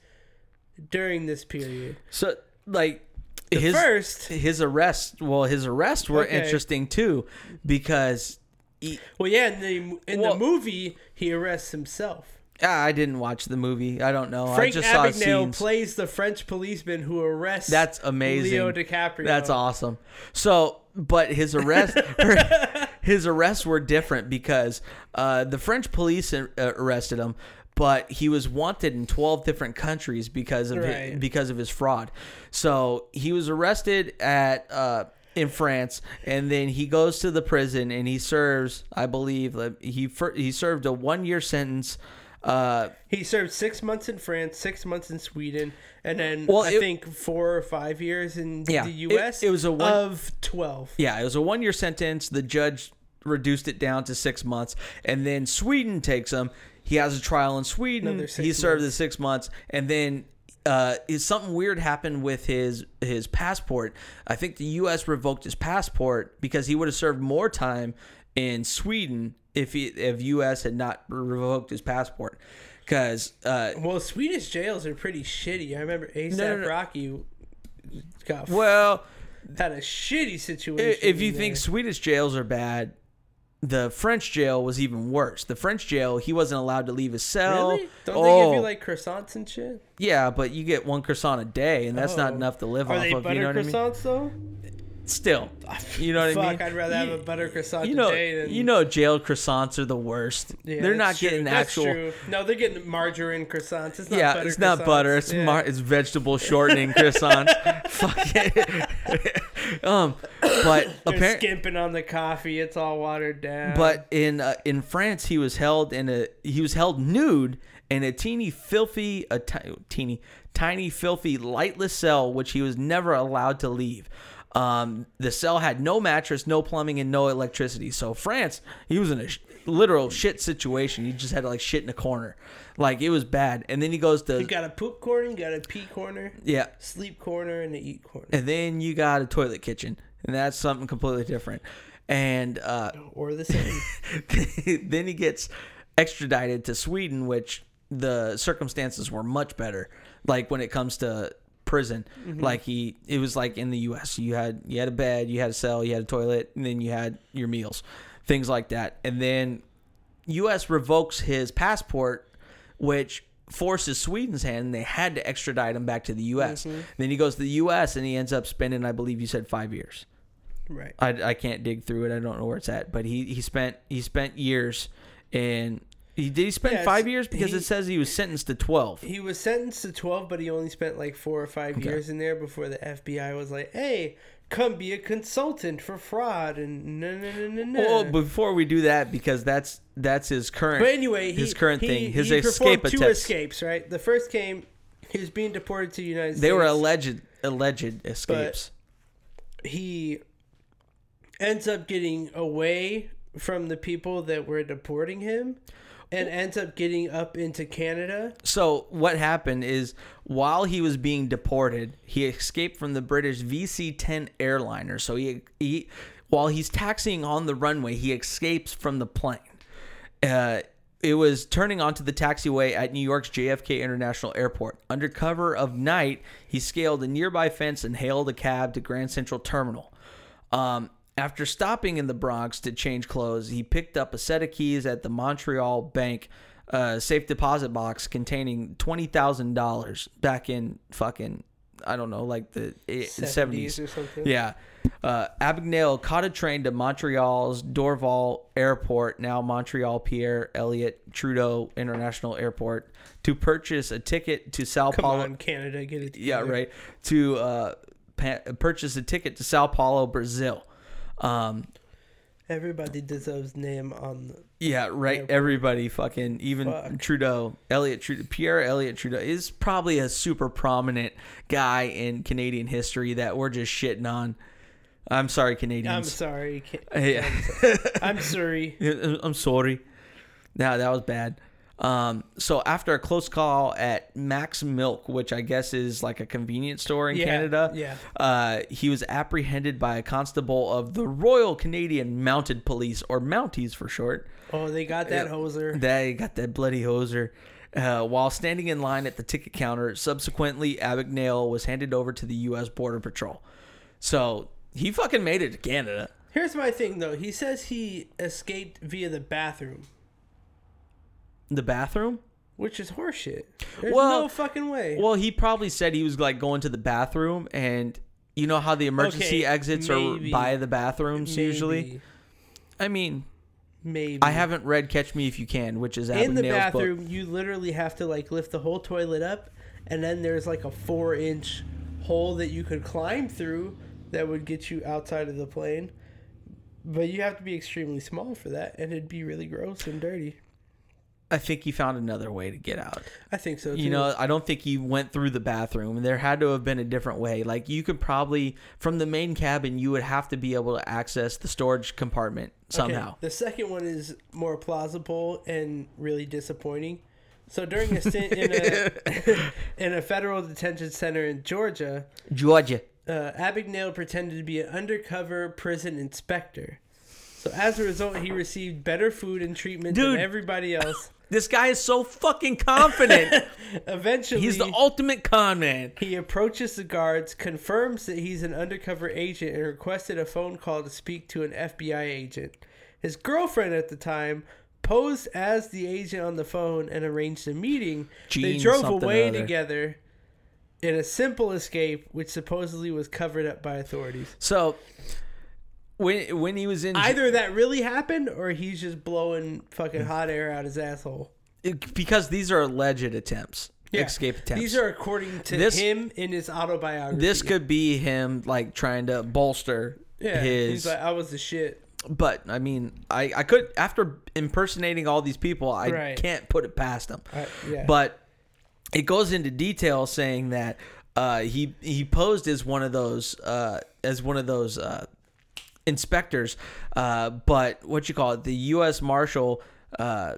Speaker 1: during this period.
Speaker 2: So, like,
Speaker 1: The
Speaker 2: his
Speaker 1: first,
Speaker 2: his arrest. Well, his arrests were
Speaker 1: Okay.
Speaker 2: interesting too, because he,
Speaker 1: well, yeah, in the in
Speaker 2: Well-
Speaker 1: the movie, he arrests himself.
Speaker 2: ah, I didn't watch the movie. I don't know. I
Speaker 1: Frank
Speaker 2: just saw
Speaker 1: Abagnale
Speaker 2: scenes.
Speaker 1: plays the French policeman who arrests
Speaker 2: That's amazing.
Speaker 1: Leo DiCaprio.
Speaker 2: That's awesome. So, but his arrest, his arrests were different because uh, the French police uh, arrested him, but he was wanted in twelve different countries because of
Speaker 1: Right.
Speaker 2: because of his fraud. So he was arrested at. Uh, in France, and then he goes to the prison and he serves, I believe, he he served a one year sentence. Uh,
Speaker 1: He served six months in France, six months in Sweden, and then
Speaker 2: Well,
Speaker 1: I
Speaker 2: it-
Speaker 1: think four or five years in
Speaker 2: Yeah,
Speaker 1: the U.S.
Speaker 2: it was a one-
Speaker 1: of twelve.
Speaker 2: Yeah, it was a one year sentence. The judge reduced it down to six months. And then Sweden takes him. He has a trial in Sweden. He served the six months. And then uh, is something weird happened with his his passport. I think the U.S. revoked his passport because he would have served more time in Sweden if he, if U.S. had not revoked his passport. Because uh,
Speaker 1: Well, Swedish jails are pretty shitty. I remember ASAP
Speaker 2: No, no, no.
Speaker 1: Rocky got
Speaker 2: well,
Speaker 1: had a shitty situation.
Speaker 2: If you
Speaker 1: in
Speaker 2: think. Swedish jails are bad, the French jail was even worse. The French jail, he wasn't allowed to leave his cell.
Speaker 1: really, don't
Speaker 2: oh,
Speaker 1: they give you like croissants and shit?
Speaker 2: yeah, but you get one croissant a day, and that's not
Speaker 1: Oh.
Speaker 2: enough to live
Speaker 1: Are
Speaker 2: off
Speaker 1: they
Speaker 2: of. You know what I mean?
Speaker 1: croissants though?
Speaker 2: Still, you know what
Speaker 1: Fuck,
Speaker 2: I mean?
Speaker 1: Fuck, I'd rather have
Speaker 2: You-
Speaker 1: a butter croissant
Speaker 2: You know,
Speaker 1: today than
Speaker 2: you know, jail croissants are the worst.
Speaker 1: Yeah,
Speaker 2: They're not
Speaker 1: true.
Speaker 2: getting
Speaker 1: That's
Speaker 2: actual.
Speaker 1: true. No, they're getting margarine croissants. It's not
Speaker 2: yeah,
Speaker 1: butter
Speaker 2: it's not
Speaker 1: croissants.
Speaker 2: butter. It's
Speaker 1: Yeah.
Speaker 2: mar- it's vegetable shortening croissants. Fuck it. um, but apparently,
Speaker 1: skimping on the coffee. It's all watered down.
Speaker 2: But in uh, in France, he was held in a he was held nude in a teeny filthy a teeny tiny filthy lightless cell, which he was never allowed to leave. Um, the cell had no mattress, no plumbing, and no electricity. So France, he was in a sh- literal shit situation. He just had to like shit in a corner, like it was bad. And then he goes to
Speaker 1: you got a poop corner, you got a pee corner,
Speaker 2: yeah,
Speaker 1: sleep corner, and a eat corner,
Speaker 2: and then you got a toilet kitchen, and that's something completely different. And uh,
Speaker 1: or the same.
Speaker 2: then he gets extradited to Sweden, which the circumstances were much better. Like when it comes to prison, like he, it was like in the U.S. You had you had a bed, you had a cell, you had a toilet, and then you had your meals, things like that. And then U.S. revokes his passport which forces Sweden's hand, and they had to extradite him back to the U.S.
Speaker 1: Mm-hmm.
Speaker 2: Then he goes to the U.S. and he ends up spending, I believe you said five years.
Speaker 1: Right.
Speaker 2: I, I can't dig through it. I don't know where it's at, but he, he spent he spent years, and he did he spend five years because
Speaker 1: he-
Speaker 2: it says he was sentenced to twelve.
Speaker 1: He was sentenced to 12, but he only spent like four or five
Speaker 2: Okay.
Speaker 1: years in there before the FBI was like, hey, come be a consultant for fraud. And no, no, no, no, no.
Speaker 2: Well, before we do that, because that's that's his current.
Speaker 1: But anyway, he,
Speaker 2: his current
Speaker 1: he-
Speaker 2: thing, his
Speaker 1: he
Speaker 2: escape
Speaker 1: performed two
Speaker 2: attempts.
Speaker 1: escapes, right? The first came, he was being deported to the United States.
Speaker 2: they were alleged alleged escapes.
Speaker 1: he ends up getting away from the people that were deporting him and ends up getting up into Canada.
Speaker 2: So what happened is while he was being deported, he escaped from the British VC-10 airliner. So he he while he's taxiing on the runway, he escapes from the plane. Uh, it was turning onto the taxiway at New York's JFK International Airport. Under cover of night, he scaled a nearby fence and hailed a cab to Grand Central Terminal. Um, after stopping in the Bronx to change clothes, he picked up a set of keys at the Montreal Bank uh, safe deposit box containing twenty thousand dollars back in fucking I don't know like the seventies.
Speaker 1: or something.
Speaker 2: Yeah. Uh, Abagnale caught a train to Montreal's Dorval Airport, now Montreal Pierre Elliott Trudeau International Airport, to purchase a ticket to Sao
Speaker 1: Come
Speaker 2: Paulo.
Speaker 1: on, Canada, get it
Speaker 2: Yeah, right. To uh, pa- purchase a ticket to Sao Paulo, Brazil. Um,
Speaker 1: Everybody deserves name on
Speaker 2: yeah, right.
Speaker 1: Airport.
Speaker 2: Everybody fucking even
Speaker 1: Fuck.
Speaker 2: Trudeau, Elliot Trudeau, Pierre Elliott Trudeau is probably a super prominent guy in Canadian history that we're just shitting on. I'm sorry, Canadians.
Speaker 1: I'm sorry. Ca-
Speaker 2: Yeah.
Speaker 1: I'm sorry.
Speaker 2: Yeah, I'm sorry. No, that was bad. Um, so after a close call at Mac's Milk, which I guess is like a convenience store in
Speaker 1: Yeah,
Speaker 2: Canada,
Speaker 1: yeah.
Speaker 2: uh, he was apprehended by a constable of the Royal Canadian Mounted Police, or Mounties for short.
Speaker 1: Oh, they got that hoser.
Speaker 2: They got that bloody hoser. Uh, while standing in line at the ticket counter, subsequently, Abagnale was handed over to the U.S. Border Patrol. So he fucking made it to Canada.
Speaker 1: Here's my thing, though. He says he escaped via the bathroom,
Speaker 2: The bathroom?
Speaker 1: which is horseshit. There's
Speaker 2: Well-
Speaker 1: no fucking way.
Speaker 2: Well, he probably said he was like going to the bathroom, and you know how the emergency
Speaker 1: Okay,
Speaker 2: exits
Speaker 1: maybe.
Speaker 2: are by the bathrooms usually. I mean,
Speaker 1: Maybe.
Speaker 2: I haven't read Catch Me If You Can, which is
Speaker 1: in the
Speaker 2: book.
Speaker 1: bathroom you literally have to like lift the whole toilet up and then there's like a four inch hole that you could climb through that would get you outside of the plane but you have to be extremely small for that and it'd be really gross and dirty
Speaker 2: I think he found another way to get out.
Speaker 1: i think so too.
Speaker 2: You know, I don't think he went through the bathroom. There had to have been a different way. Like you could probably from the main cabin, you would have to be able to access the storage compartment
Speaker 1: Okay,
Speaker 2: somehow.
Speaker 1: the second one is more plausible and really disappointing so during a stint in a in a federal detention center in georgia
Speaker 2: Georgia.
Speaker 1: uh, Abagnale pretended to be an undercover prison inspector. So as a result, he received better food and treatment
Speaker 2: Dude.
Speaker 1: than everybody else.
Speaker 2: This guy is so fucking confident.
Speaker 1: Eventually,
Speaker 2: He's the ultimate con man.
Speaker 1: he approaches the guards, confirms that he's an undercover agent, and requested a phone call to speak to an FBI agent. His girlfriend at the time posed as the agent on the phone and arranged a meeting. they drove away together in a simple escape, which supposedly was covered up by authorities.
Speaker 2: So when when he was in
Speaker 1: Either that really happened or he's just blowing fucking hot air out his asshole.
Speaker 2: because these are alleged attempts, escape attempts.
Speaker 1: These are according to
Speaker 2: This-
Speaker 1: him in his autobiography.
Speaker 2: this could be him like trying to bolster
Speaker 1: yeah,
Speaker 2: his
Speaker 1: he's like, I was the shit.
Speaker 2: but I mean, I I could after impersonating all these people, I
Speaker 1: Right.
Speaker 2: can't put it past him.
Speaker 1: I, yeah.
Speaker 2: But it goes into detail saying that uh, he he posed as one of those uh, as one of those uh, inspectors, uh, but what you call it, the U.S. Marshal, uh,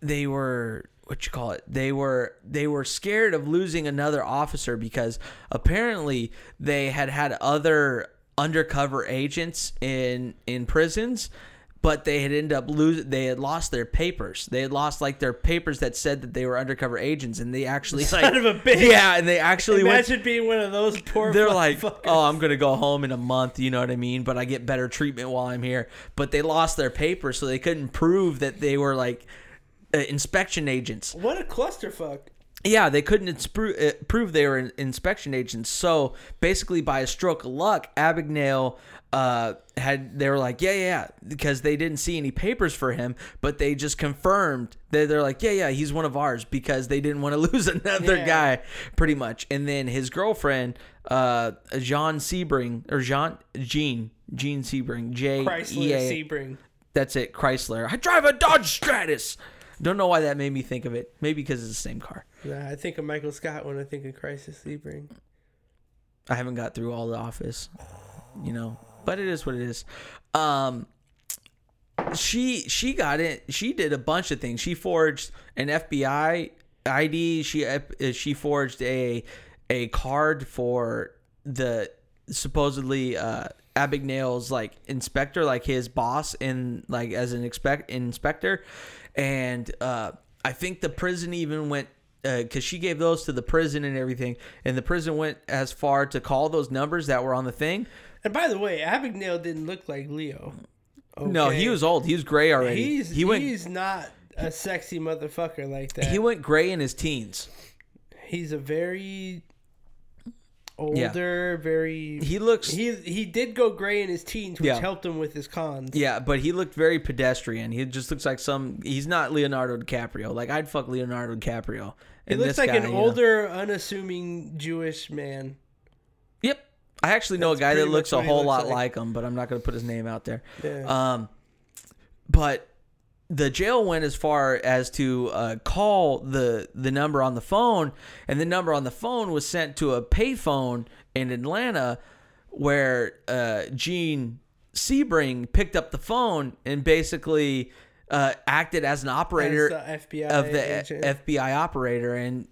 Speaker 2: they were what you call it they were they were scared of losing another officer because apparently they had had other undercover agents in in prisons but they had ended up losing they had lost their papers they had lost like their papers that said that they were undercover agents and they actually like
Speaker 1: of a bitch.
Speaker 2: yeah and they actually went
Speaker 1: Imagine being one of those poor.
Speaker 2: they're like, oh, I'm gonna go home in a month. You know what I mean? But I get better treatment while I'm here. But they lost their papers, so they couldn't prove that they were like uh, inspection agents.
Speaker 1: What a clusterfuck.
Speaker 2: Yeah, they couldn't uh, prove they were in- inspection agents. So basically, by a stroke of luck, Abagnale uh, had they were like, yeah, yeah, yeah, because they didn't see any papers for him, but they just confirmed that they're like, yeah, yeah, he's one of ours because they didn't want to lose another
Speaker 1: Yeah.
Speaker 2: guy, pretty much. And then his girlfriend, uh, Jean Sebring or Jean Jean Jean Sebring, J E
Speaker 1: Chrysler Sebring.
Speaker 2: That's it, Chrysler. I drive a Dodge Stratus. Don't know why that made me think of it. Maybe because it's the same car.
Speaker 1: Nah, I think of Michael Scott when I think of Chrysler Sebring.
Speaker 2: I haven't got through all the office, you know, but it is what it is. Um, she she got it. She did a bunch of things. She forged an FBI ID. She she forged a a card for the supposedly uh, Abagnale's like inspector, like his boss in like as an expect inspector, and uh, I think the prison even went Uh, because she gave those to the prison and everything, and the prison went as far to call those numbers that were on the thing.
Speaker 1: And by the way, Abigail didn't look like Leo.
Speaker 2: No, he was old. He was gray already.
Speaker 1: He's
Speaker 2: he went
Speaker 1: he's not a sexy motherfucker like that.
Speaker 2: he went gray in his teens.
Speaker 1: he's a very older, very.
Speaker 2: He looks
Speaker 1: He he did go gray in his teens, which
Speaker 2: Yeah.
Speaker 1: helped him with his cons.
Speaker 2: Yeah, but he looked very pedestrian. He just looks like some. He's not Leonardo DiCaprio. Like I'd fuck Leonardo DiCaprio.
Speaker 1: he looks like
Speaker 2: guy,
Speaker 1: an
Speaker 2: you know.
Speaker 1: older, unassuming Jewish man.
Speaker 2: Yep. I actually know a guy that looks a whole
Speaker 1: looks
Speaker 2: lot
Speaker 1: like.
Speaker 2: like him, but I'm not going to put his name out there.
Speaker 1: Yeah.
Speaker 2: Um, but the jail went as far as to uh, call the the number on the phone, and the number on the phone was sent to a payphone in Atlanta, where uh, Jean Sebring picked up the phone and basically uh, acted as an operator
Speaker 1: As the FBI
Speaker 2: of the
Speaker 1: agent.
Speaker 2: FBI operator and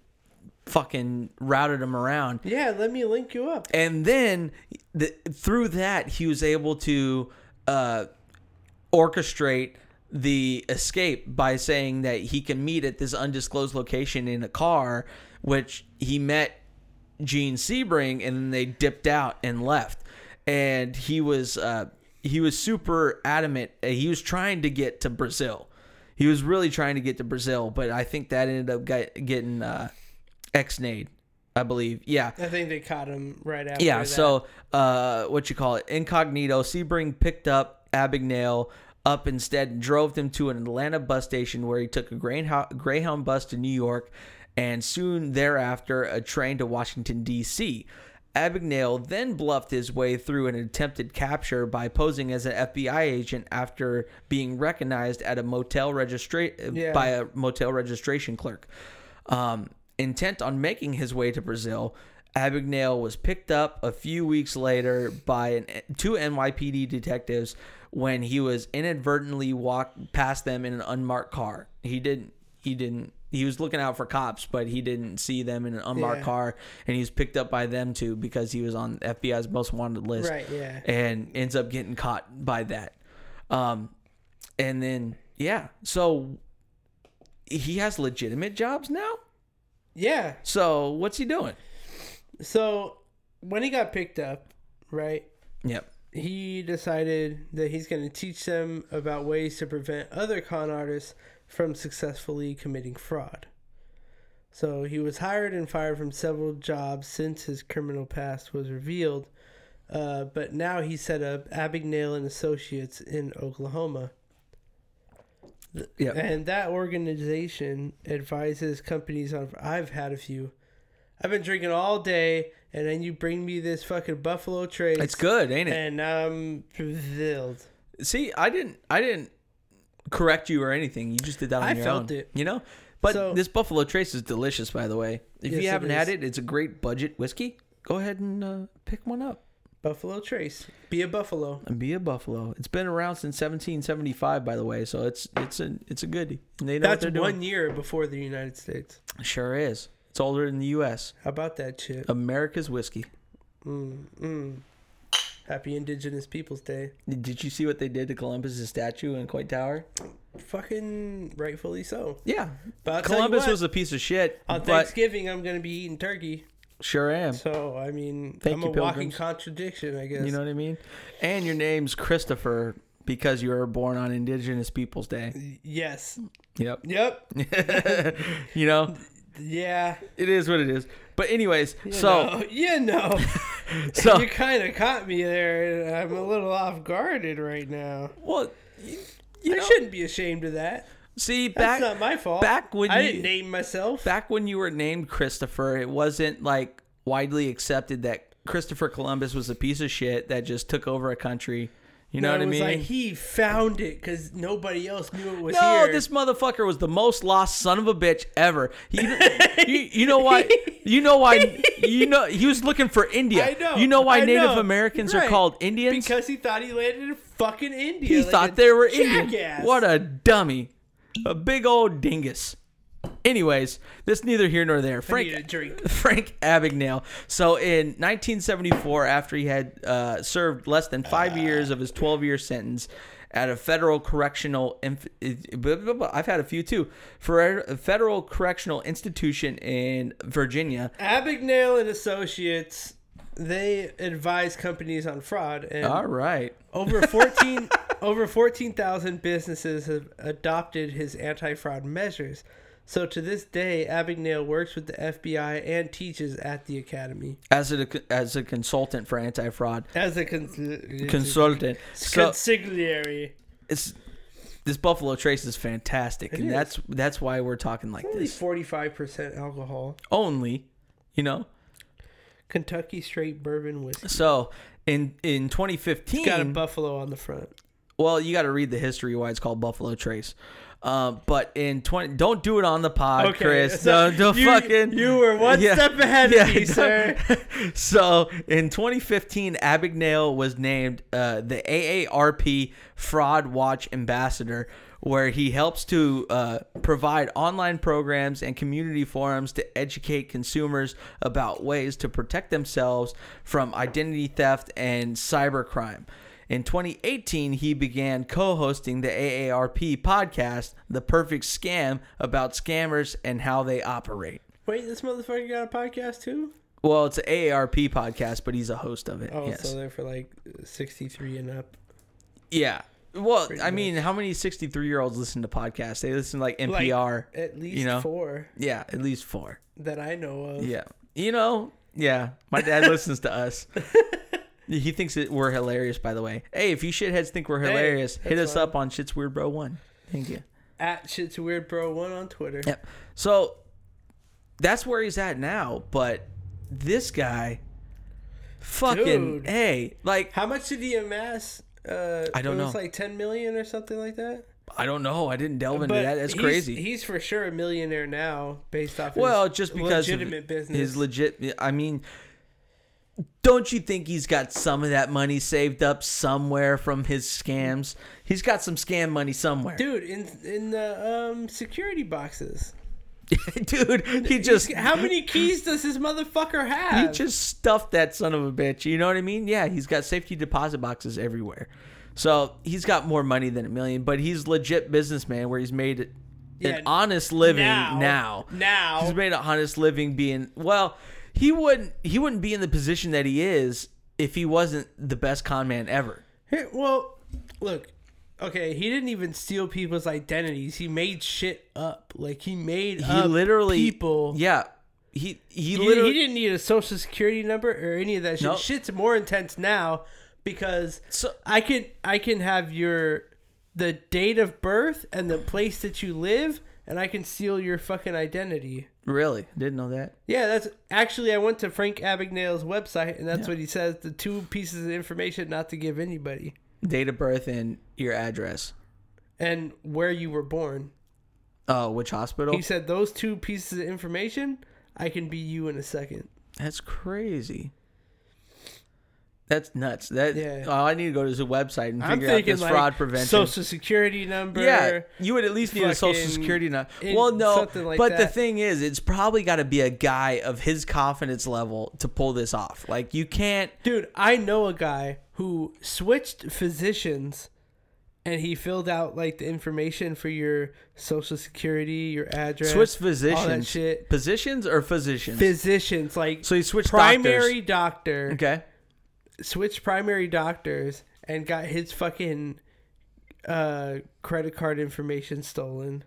Speaker 2: fucking routed him around.
Speaker 1: yeah, let me link you up.
Speaker 2: And then the, through that, he was able to uh, orchestrate the escape by saying that he can meet at this undisclosed location in a car, which he met Jean Sebring, and they dipped out and left. And he was uh, he was super adamant. uh, He was trying to get to Brazil. He was really trying to get to Brazil, but I think that ended up get, getting uh, ex-nayed, I believe. Yeah.
Speaker 1: I think they caught him right after.
Speaker 2: Yeah,
Speaker 1: that.
Speaker 2: so uh, what you call it? Incognito. Sebring picked up Abagnale up instead and drove them to an Atlanta bus station where he took a Greyhound, bus to New York and soon thereafter a train to Washington, D.C. Abagnale then bluffed his way through an attempted capture by posing as an FBI agent after being recognized at a motel registra-
Speaker 1: Yeah.
Speaker 2: by a motel registration clerk. Um, intent on making his way to Brazil, Abagnale was picked up a few weeks later by an, two NYPD detectives when he was inadvertently walked past them in an unmarked car. He didn't. He didn't. He was looking out for cops, but he didn't see them in an unmarked
Speaker 1: Yeah.
Speaker 2: car, and he was picked up by them too because he was on FBI's most wanted list
Speaker 1: Right, yeah.
Speaker 2: and ends up getting caught by that. Um, and then yeah, so he has legitimate jobs now.
Speaker 1: Yeah.
Speaker 2: So what's he doing?
Speaker 1: So when he got picked up, right,
Speaker 2: Yep.
Speaker 1: He decided that he's going to teach them about ways to prevent other con artists from successfully committing fraud. So he was hired and fired from several jobs since his criminal past was revealed. Uh, but now he set up Abagnale and Associates in Oklahoma.
Speaker 2: Yep.
Speaker 1: And that organization advises companies on. I've had a few. I've been drinking all day, and then you bring me this fucking Buffalo Trace.
Speaker 2: It's good, ain't it?
Speaker 1: And I'm filled.
Speaker 2: See, I didn't, I didn't correct you or anything. You just did that on
Speaker 1: I
Speaker 2: your
Speaker 1: felt
Speaker 2: own.
Speaker 1: it.
Speaker 2: You know. But
Speaker 1: So-
Speaker 2: this Buffalo Trace is delicious, by the way. If
Speaker 1: Yes,
Speaker 2: you haven't had it, it's a great budget whiskey. Go ahead and uh, pick one up
Speaker 1: Buffalo Trace. Be a buffalo.
Speaker 2: and be a Buffalo. It's been around since 1775, by the way. So it's it's a it's a goodie. They know what
Speaker 1: That's one year before the United States.
Speaker 2: Sure is. It's older than the U.S.
Speaker 1: How about that shit?
Speaker 2: America's whiskey.
Speaker 1: Mm, mm. Happy Indigenous Peoples Day.
Speaker 2: Did you see what they did to Columbus's statue in Coit Tower?
Speaker 1: Fucking rightfully so.
Speaker 2: Yeah,
Speaker 1: But
Speaker 2: Columbus
Speaker 1: what,
Speaker 2: was a piece of shit.
Speaker 1: on Thanksgiving, I'm going to be eating turkey.
Speaker 2: sure am.
Speaker 1: So, I mean,
Speaker 2: Thank
Speaker 1: I'm
Speaker 2: you,
Speaker 1: a walking contradiction, I guess.
Speaker 2: You know what I mean? And your name's Christopher because you were born on Indigenous Peoples Day.
Speaker 1: Yes.
Speaker 2: Yep.
Speaker 1: Yep.
Speaker 2: you know,
Speaker 1: Yeah.
Speaker 2: it is what it is. But anyways,
Speaker 1: You
Speaker 2: so
Speaker 1: know, you know,
Speaker 2: so
Speaker 1: you kind of caught me there, and I'm a little off guarded right now.
Speaker 2: well, you, you
Speaker 1: I
Speaker 2: know,
Speaker 1: shouldn't be ashamed of that.
Speaker 2: see
Speaker 1: That's
Speaker 2: back
Speaker 1: not my fault.
Speaker 2: back when
Speaker 1: I
Speaker 2: you-
Speaker 1: didn't name myself.
Speaker 2: back when you were named Christopher, it wasn't like widely accepted that Christopher Columbus was a piece of shit that just took over a country. You know
Speaker 1: No,
Speaker 2: what I mean?
Speaker 1: like he found it because nobody else knew it was
Speaker 2: No,
Speaker 1: here.
Speaker 2: this motherfucker was the most lost son of a bitch ever. He, you, you know why? You know why? You know he was looking for India.
Speaker 1: I know.
Speaker 2: You know why
Speaker 1: I
Speaker 2: Native
Speaker 1: know.
Speaker 2: Americans are called Indians?
Speaker 1: because he thought he landed in fucking India.
Speaker 2: he
Speaker 1: like
Speaker 2: thought they were Indian. What a dummy! A big old dingus. Anyways, this neither here nor there. Frank
Speaker 1: need a drink.
Speaker 2: Frank Abagnale. So in 1974, after he had uh, served less than five years of his 12-year sentence at a federal correctional, inf- I've had a few too, for a federal correctional institution in Virginia.
Speaker 1: Abagnale and Associates, they advise companies on fraud, and
Speaker 2: All right.
Speaker 1: over fourteen over fourteen thousand businesses have adopted his anti-fraud measures. So to this day, Abagnale works with the FBI and teaches at the academy
Speaker 2: As a as a consultant for anti-fraud
Speaker 1: as a con-
Speaker 2: consultant. So
Speaker 1: consigliere.
Speaker 2: it's this Buffalo Trace is fantastic,
Speaker 1: It
Speaker 2: and
Speaker 1: is.
Speaker 2: that's that's why we're talking like
Speaker 1: Only
Speaker 2: this.
Speaker 1: forty-five percent alcohol.
Speaker 2: Only, you know.
Speaker 1: Kentucky straight bourbon whiskey.
Speaker 2: So in in 2015,
Speaker 1: Got a buffalo on the front.
Speaker 2: well, you got to read the history why it's called Buffalo Trace. Um, but in 20, don't do it on the pod, Chris.
Speaker 1: so
Speaker 2: No,
Speaker 1: you,
Speaker 2: fucking.
Speaker 1: You were one
Speaker 2: Yeah.
Speaker 1: step ahead
Speaker 2: Yeah,
Speaker 1: of me, sir.
Speaker 2: so in 2015, Abagnale was named uh, the AARP Fraud Watch Ambassador, where he helps to uh, provide online programs and community forums to educate consumers about ways to protect themselves from identity theft and cybercrime. In 2018, he began co hosting the AARP podcast, The Perfect Scam, about scammers and how they operate.
Speaker 1: Wait, this motherfucker got a podcast too?
Speaker 2: Well, it's an AARP podcast, but he's a host of it.
Speaker 1: Oh,
Speaker 2: yes.
Speaker 1: so they're for like 63 and up.
Speaker 2: yeah. Well,
Speaker 1: Pretty
Speaker 2: I mean, how many 63 year olds listen to podcasts? They listen to like
Speaker 1: Like,
Speaker 2: NPR.
Speaker 1: At least
Speaker 2: You know?
Speaker 1: four
Speaker 2: yeah, at least four.
Speaker 1: that I know of.
Speaker 2: Yeah. You know, yeah. My dad listens to us. He thinks that we're hilarious, by the way. Hey, if you shitheads think we're
Speaker 1: Hey,
Speaker 2: hilarious, hit us
Speaker 1: fine.
Speaker 2: up on Shit's Weird Bro 1. Thank you.
Speaker 1: At Shit's Weird Bro 1 on Twitter.
Speaker 2: Yep. So that's where he's at now. But this guy, fucking,
Speaker 1: Dude.
Speaker 2: hey, like,
Speaker 1: How much did he amass? Uh,
Speaker 2: I don't
Speaker 1: it was
Speaker 2: know.
Speaker 1: like 10 million or something like that?
Speaker 2: I don't know. I didn't delve into
Speaker 1: But
Speaker 2: that. That's
Speaker 1: he's-
Speaker 2: crazy.
Speaker 1: He's for sure a millionaire now based off
Speaker 2: well,
Speaker 1: his
Speaker 2: just because
Speaker 1: legitimate business.
Speaker 2: his legit. I mean, don't you think he's got some of that money saved up somewhere from his scams? He's got some scam money somewhere,
Speaker 1: Dude, in in the um security boxes.
Speaker 2: dude. He just
Speaker 1: How many keys does this motherfucker have?
Speaker 2: he just stuffed that son of a bitch. You know what I mean? Yeah, he's got safety deposit boxes everywhere. So he's got more money than a million, but he's legit businessman where he's made
Speaker 1: Yeah,
Speaker 2: an honest living
Speaker 1: now.
Speaker 2: now.
Speaker 1: Now.
Speaker 2: He's made an honest living being well. He wouldn't he wouldn't be in the position that he is if he wasn't the best con man ever.
Speaker 1: Here, well, look. Okay, he didn't even steal people's identities. He made shit up. Like he made
Speaker 2: He literally
Speaker 1: people.
Speaker 2: Yeah. He he
Speaker 1: He,
Speaker 2: literally
Speaker 1: he didn't need a social security number or any of that shit.
Speaker 2: Nope.
Speaker 1: Shit's more intense now because
Speaker 2: So-
Speaker 1: I can I can have your the date of birth and the place that you live, and I can steal your fucking identity.
Speaker 2: really didn't know that.
Speaker 1: Yeah, that's actually I went to Frank Abagnale's website, and that's what he says: the two pieces of information not to give anybody,
Speaker 2: Date of birth and your address.
Speaker 1: and where you were born.
Speaker 2: Oh, which hospital?
Speaker 1: He said those two pieces of information, I can be you in a second.
Speaker 2: That's crazy. That's nuts. That
Speaker 1: Yeah.
Speaker 2: oh, I need to go to his website and figure out this
Speaker 1: like
Speaker 2: fraud prevention.
Speaker 1: social security number.
Speaker 2: yeah, you would at least need a social security number. Well, no,
Speaker 1: like
Speaker 2: but the thing is, it's probably got to be a guy of his confidence level to pull this off. Like you can't.
Speaker 1: Dude, I know a guy who switched physicians and he filled out like the information for your social security, your address,
Speaker 2: Switch
Speaker 1: all that
Speaker 2: physicians,
Speaker 1: shit.
Speaker 2: positions or physicians.
Speaker 1: Physicians, like
Speaker 2: so he switched
Speaker 1: primary
Speaker 2: doctors.
Speaker 1: doctor,
Speaker 2: Okay.
Speaker 1: Switched primary doctors and got his fucking uh, credit card information stolen.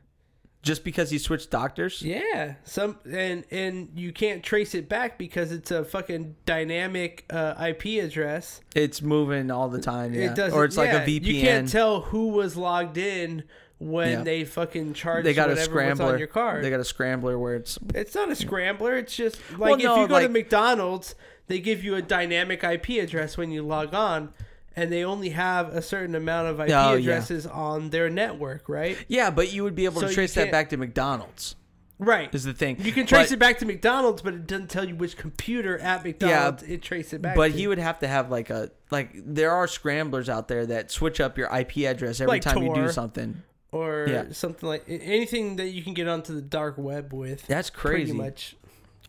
Speaker 2: Just because he switched doctors?
Speaker 1: Yeah, some and and you can't trace it back because it's a fucking dynamic uh, IP address.
Speaker 2: It's moving all the time. Yeah.
Speaker 1: It doesn't.
Speaker 2: or it's like a
Speaker 1: yeah,
Speaker 2: VPN.
Speaker 1: You can't tell who was logged in when
Speaker 2: Yeah.
Speaker 1: they fucking charge
Speaker 2: they got a scrambler.
Speaker 1: on your card.
Speaker 2: They got a scrambler where it's
Speaker 1: It's not a scrambler. It's just like
Speaker 2: Well,
Speaker 1: if
Speaker 2: no,
Speaker 1: you go
Speaker 2: like-
Speaker 1: to McDonald's, they give you a dynamic IP address when you log on, and they only have a certain amount of IP
Speaker 2: Oh, yeah.
Speaker 1: addresses on their network, right?
Speaker 2: yeah, but you would be able
Speaker 1: So
Speaker 2: to trace that back to McDonald's.
Speaker 1: Right.
Speaker 2: Is the thing
Speaker 1: You can trace
Speaker 2: But-
Speaker 1: it back to McDonald's, but it doesn't tell you which computer at McDonald's yeah, it traces it back.
Speaker 2: But
Speaker 1: to.
Speaker 2: he would have to have like a like there are scramblers out there that switch up your IP address every
Speaker 1: Like
Speaker 2: time you do something.
Speaker 1: Or
Speaker 2: Yeah.
Speaker 1: something like anything that you can get onto the dark web with.
Speaker 2: That's crazy.
Speaker 1: Pretty much.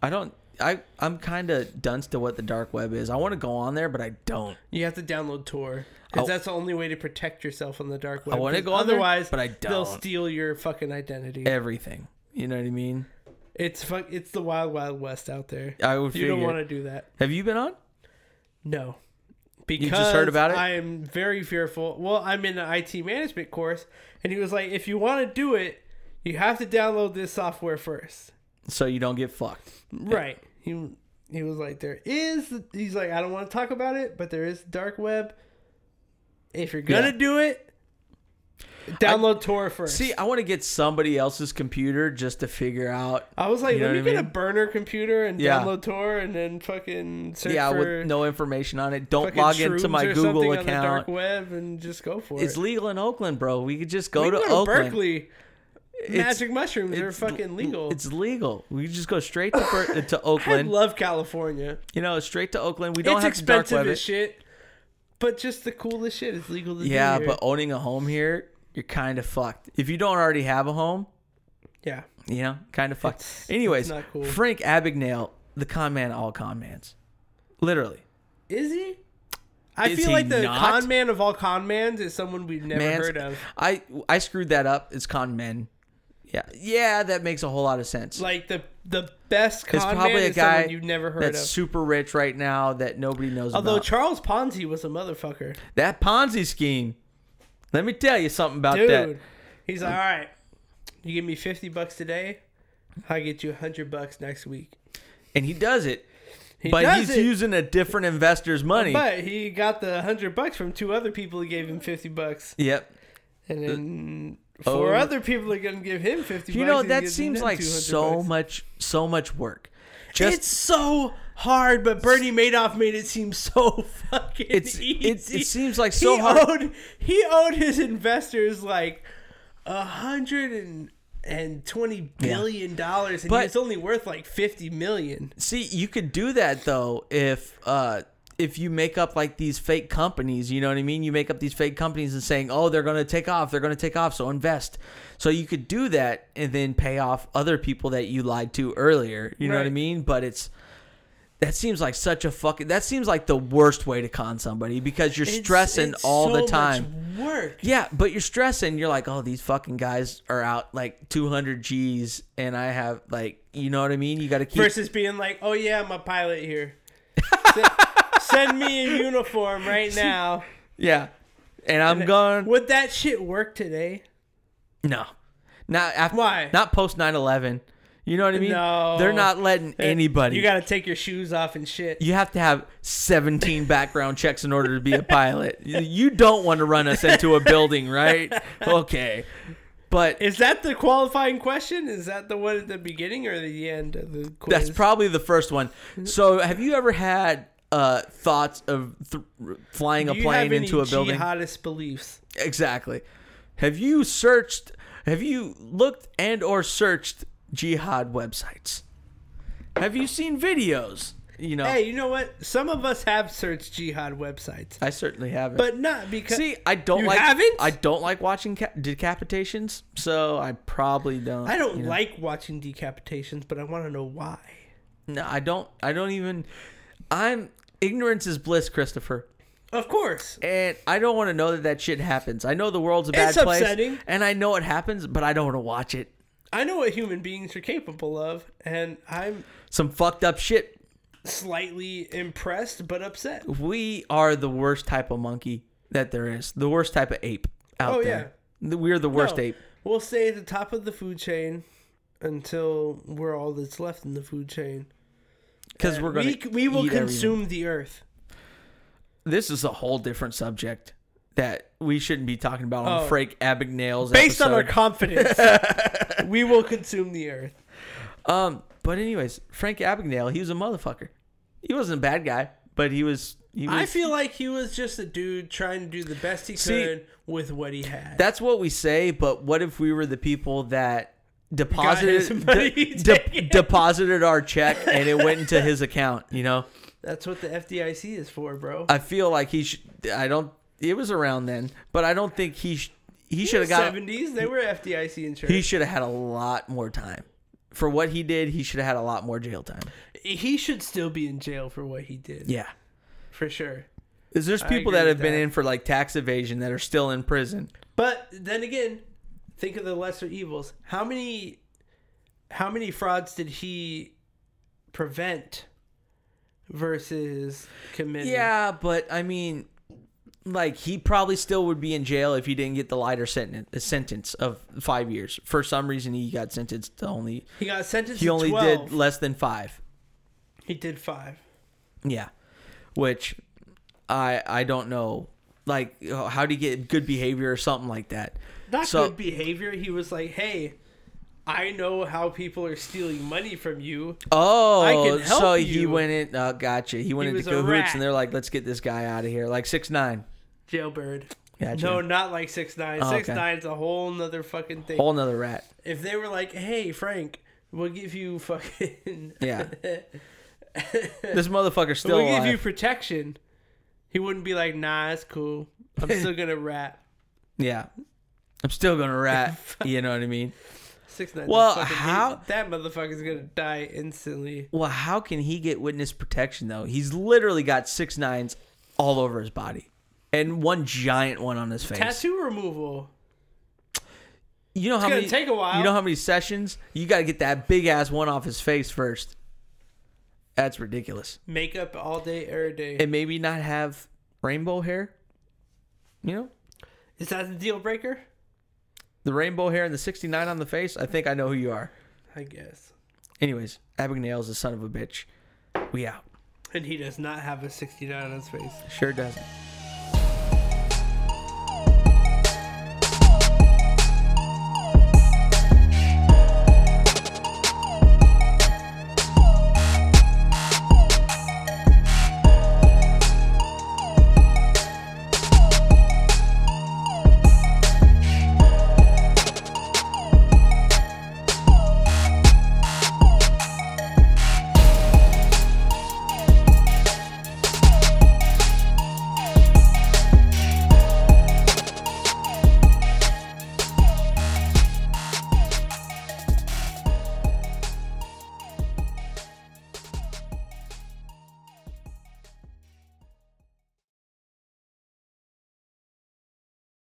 Speaker 2: I don't. I I'm kind of dunce to what the dark web is. I want to go on there, but I don't.
Speaker 1: You have to download Tor. Because
Speaker 2: oh.
Speaker 1: that's the only way to protect yourself on the dark web.
Speaker 2: I want
Speaker 1: to
Speaker 2: go on there,
Speaker 1: Otherwise,
Speaker 2: but I don't.
Speaker 1: they'll steal your fucking identity.
Speaker 2: Everything. You know what I mean?
Speaker 1: It's fuck. It's the wild, wild west out there.
Speaker 2: I would
Speaker 1: You
Speaker 2: figure.
Speaker 1: don't want to do that.
Speaker 2: Have you been on?
Speaker 1: No. Because
Speaker 2: just heard about it?
Speaker 1: I am very fearful. Well, I'm in an IT management course, and he was like, if you want to do it, you have to download this software first.
Speaker 2: So you don't get fucked.
Speaker 1: Right. He he was like, there is. He's like, I don't want to talk about it, but there is dark web. If you're gonna
Speaker 2: Yeah.
Speaker 1: do it, download Tor first.
Speaker 2: See, I want to get somebody else's computer just to figure out.
Speaker 1: I was like,
Speaker 2: You know
Speaker 1: let me
Speaker 2: I
Speaker 1: get a burner computer and
Speaker 2: Yeah.
Speaker 1: download Tor, and then fucking search
Speaker 2: yeah, with no information on it. Don't log into my Google
Speaker 1: the dark
Speaker 2: account.
Speaker 1: web and just go for
Speaker 2: It's
Speaker 1: it.
Speaker 2: legal in Oakland, bro. We could just go
Speaker 1: We
Speaker 2: to
Speaker 1: can
Speaker 2: Oakland.
Speaker 1: Berkeley.
Speaker 2: It's-
Speaker 1: Magic mushrooms are fucking legal.
Speaker 2: It's legal. We just go straight to to
Speaker 1: I
Speaker 2: Oakland.
Speaker 1: love California.
Speaker 2: you know, straight to Oakland. We don't
Speaker 1: It's
Speaker 2: have to dark web
Speaker 1: as
Speaker 2: it.
Speaker 1: shit, but just the coolest shit is legal to
Speaker 2: Yeah,
Speaker 1: do.
Speaker 2: but owning a home here, you're kind of fucked. If you don't already have a home,
Speaker 1: yeah,
Speaker 2: you know, kind of fucked.
Speaker 1: It's-
Speaker 2: Anyways,
Speaker 1: it's cool.
Speaker 2: Frank Abagnale, the con man, of all con mans, literally.
Speaker 1: is he? I
Speaker 2: Is
Speaker 1: feel
Speaker 2: he
Speaker 1: like the
Speaker 2: not?
Speaker 1: con man of all con mans is someone we've never
Speaker 2: Mans-
Speaker 1: heard of.
Speaker 2: I I screwed that up. It's con men. Yeah, yeah, that makes a whole lot of sense.
Speaker 1: Like the the best con
Speaker 2: It's
Speaker 1: man
Speaker 2: probably a
Speaker 1: is someone
Speaker 2: guy
Speaker 1: you've never heard
Speaker 2: That's
Speaker 1: of.
Speaker 2: super rich right now that nobody knows about.
Speaker 1: Although
Speaker 2: about.
Speaker 1: Charles Ponzi was a motherfucker,
Speaker 2: that Ponzi scheme. Let me tell you something about
Speaker 1: dude.
Speaker 2: that.
Speaker 1: He's like, all right, you give me fifty bucks today, I get you hundred bucks next week.
Speaker 2: And he does it.
Speaker 1: He
Speaker 2: but
Speaker 1: does
Speaker 2: he's
Speaker 1: it.
Speaker 2: using a different investor's money.
Speaker 1: But he got the hundred bucks from two other people who gave him fifty bucks,
Speaker 2: yep.
Speaker 1: and then
Speaker 2: oh.
Speaker 1: four other people are gonna give him fifty.
Speaker 2: You
Speaker 1: bucks
Speaker 2: know that seems like so
Speaker 1: bucks.
Speaker 2: much so much work. Just
Speaker 1: it's so hard, but Bernie Madoff made it seem so fucking
Speaker 2: it's
Speaker 1: easy.
Speaker 2: it, it seems like so
Speaker 1: he
Speaker 2: hard.
Speaker 1: owed he owed his investors like a hundred and and twenty billion dollars, and he only worth like fifty million.
Speaker 2: See, you could do that though if uh if you make up like these fake companies, you know what I mean? You make up these fake companies and saying, "Oh, they're going to take off. They're going to take off, so invest." So you could do that and then pay off other people that you lied to earlier. You know what I mean? But it's that seems like such a fucking that seems like the worst way to con somebody because you're
Speaker 1: It's-
Speaker 2: stressing
Speaker 1: it's
Speaker 2: all
Speaker 1: so
Speaker 2: the time.
Speaker 1: Work.
Speaker 2: Yeah, but you're stressing. You're like, oh, these fucking guys are out like 200 G's, and I have like, you know what I mean? You got to keep.
Speaker 1: Versus being like, oh yeah, I'm a pilot here. send, me a uniform right now.
Speaker 2: yeah, and I'm gone.
Speaker 1: Would that shit work today?
Speaker 2: No, not after.
Speaker 1: Why?
Speaker 2: Not post 9/11. You know what I mean?
Speaker 1: No.
Speaker 2: they're not letting anybody.
Speaker 1: You got to take your shoes off and shit.
Speaker 2: You have to have 17 background checks in order to be a pilot. You- don't want to run us into a building, right? Okay. But
Speaker 1: Is that the qualifying question? Is that the one at the beginning or the end of the quiz?
Speaker 2: That's probably the first one. So, have you ever had uh, thoughts of th- flying a
Speaker 1: Do
Speaker 2: plane into a building?
Speaker 1: Jihadist beliefs.
Speaker 2: Exactly. Have you searched? Have you looked and or searched jihad websites? Have you seen videos? You know,
Speaker 1: Hey, you know what? Some of us have searched jihad websites,
Speaker 2: I certainly haven't.
Speaker 1: but not because.
Speaker 2: See, I don't
Speaker 1: You
Speaker 2: like.
Speaker 1: haven't?
Speaker 2: I don't like watching ca- decapitations, so I probably don't.
Speaker 1: I don't
Speaker 2: you know.
Speaker 1: like watching decapitations, but I want to know why.
Speaker 2: No, I don't. I don't even. I'm ignorance is bliss, Christopher.
Speaker 1: Of course.
Speaker 2: And I don't want to know that that shit happens. I know the world's a bad
Speaker 1: It's
Speaker 2: place,
Speaker 1: upsetting.
Speaker 2: and I know it happens, but I don't want to watch it.
Speaker 1: I know what human beings are capable of, and I'm
Speaker 2: Some fucked up shit.
Speaker 1: slightly impressed but upset.
Speaker 2: We are the worst type of monkey that there is. The worst type of ape out
Speaker 1: Oh,
Speaker 2: there. We're the worst
Speaker 1: No.
Speaker 2: ape.
Speaker 1: We'll stay at the top of the food chain until we're all that's left in the food chain.
Speaker 2: Because we're gonna
Speaker 1: we, we will
Speaker 2: eat everything.
Speaker 1: consume the earth.
Speaker 2: This is a whole different subject that we shouldn't be talking about on
Speaker 1: Oh.
Speaker 2: Frank Abagnale's
Speaker 1: Based on our confidence, we will consume the earth.
Speaker 2: Um, but anyways, Frank Abagnale, he was a motherfucker. He wasn't a bad guy, but he was. He was
Speaker 1: I feel like he was just a dude trying to do the best he
Speaker 2: See,
Speaker 1: could with what he had.
Speaker 2: that's what we say. But what if we were the people that deposited de- de- deposited our check and it went into his account? You know,
Speaker 1: That's what the FDIC is for, bro.
Speaker 2: I feel like he should. I don't. It was around then, but I don't think he sh- he should have got.
Speaker 1: seventies. They were FDIC insurance.
Speaker 2: He should have had a lot more time. For what he did, he should have had a lot more jail time.
Speaker 1: He should still be in jail for what he did.
Speaker 2: Yeah.
Speaker 1: for sure.
Speaker 2: Is there's people that have been
Speaker 1: that.
Speaker 2: in for like tax evasion that are still in prison.
Speaker 1: But then again, think of the lesser evils. How many, how many frauds did he prevent versus committing?
Speaker 2: Yeah, but I mean, like he probably still would be in jail if he didn't get the lighter sentence, sentence of five years. For some reason, he got sentenced to only
Speaker 1: he got sentenced.
Speaker 2: he
Speaker 1: to
Speaker 2: only
Speaker 1: 12.
Speaker 2: did less than five.
Speaker 1: He did five.
Speaker 2: Yeah, which I I don't know. Like, how do you get good behavior or something like that?
Speaker 1: Not
Speaker 2: So-
Speaker 1: good behavior. He was like, "Hey, I know how people are stealing money from you.
Speaker 2: Oh,
Speaker 1: I can help
Speaker 2: so he went in. Uh, gotcha. He went
Speaker 1: He
Speaker 2: into cahoots, and they're like, "Let's get this guy out of here." Like six nine.
Speaker 1: Jailbird."
Speaker 2: Gotcha.
Speaker 1: No, not like six nine.
Speaker 2: Oh,
Speaker 1: Six
Speaker 2: okay.
Speaker 1: nine's a whole nother fucking thing.
Speaker 2: Whole nother rat.
Speaker 1: if they were like, "Hey, Frank, we'll give you fucking
Speaker 2: Yeah. This motherfucker's still
Speaker 1: we'll give you protection," he wouldn't be like, "Nah, it's cool. I'm still gonna rat."
Speaker 2: Yeah. I'm still gonna rat. you know what I mean?
Speaker 1: Six nine.
Speaker 2: Well, how-
Speaker 1: that motherfucker's gonna die instantly.
Speaker 2: Well, how can he get witness protection though? He's literally got six nines all over his body. And one giant one on his face.
Speaker 1: Tattoo removal.
Speaker 2: you know how many
Speaker 1: take a while.
Speaker 2: You know how many sessions? You gotta get that big ass one off his face first. That's ridiculous.
Speaker 1: Makeup all day, every day.
Speaker 2: And maybe not have rainbow hair. You know?
Speaker 1: Is that the deal breaker?
Speaker 2: The rainbow hair and the 69 on the face, I think I know who you are.
Speaker 1: I guess.
Speaker 2: Anyways, Abigail's a son of a bitch. We out.
Speaker 1: And he does not have a 69 on his face.
Speaker 2: Sure doesn't.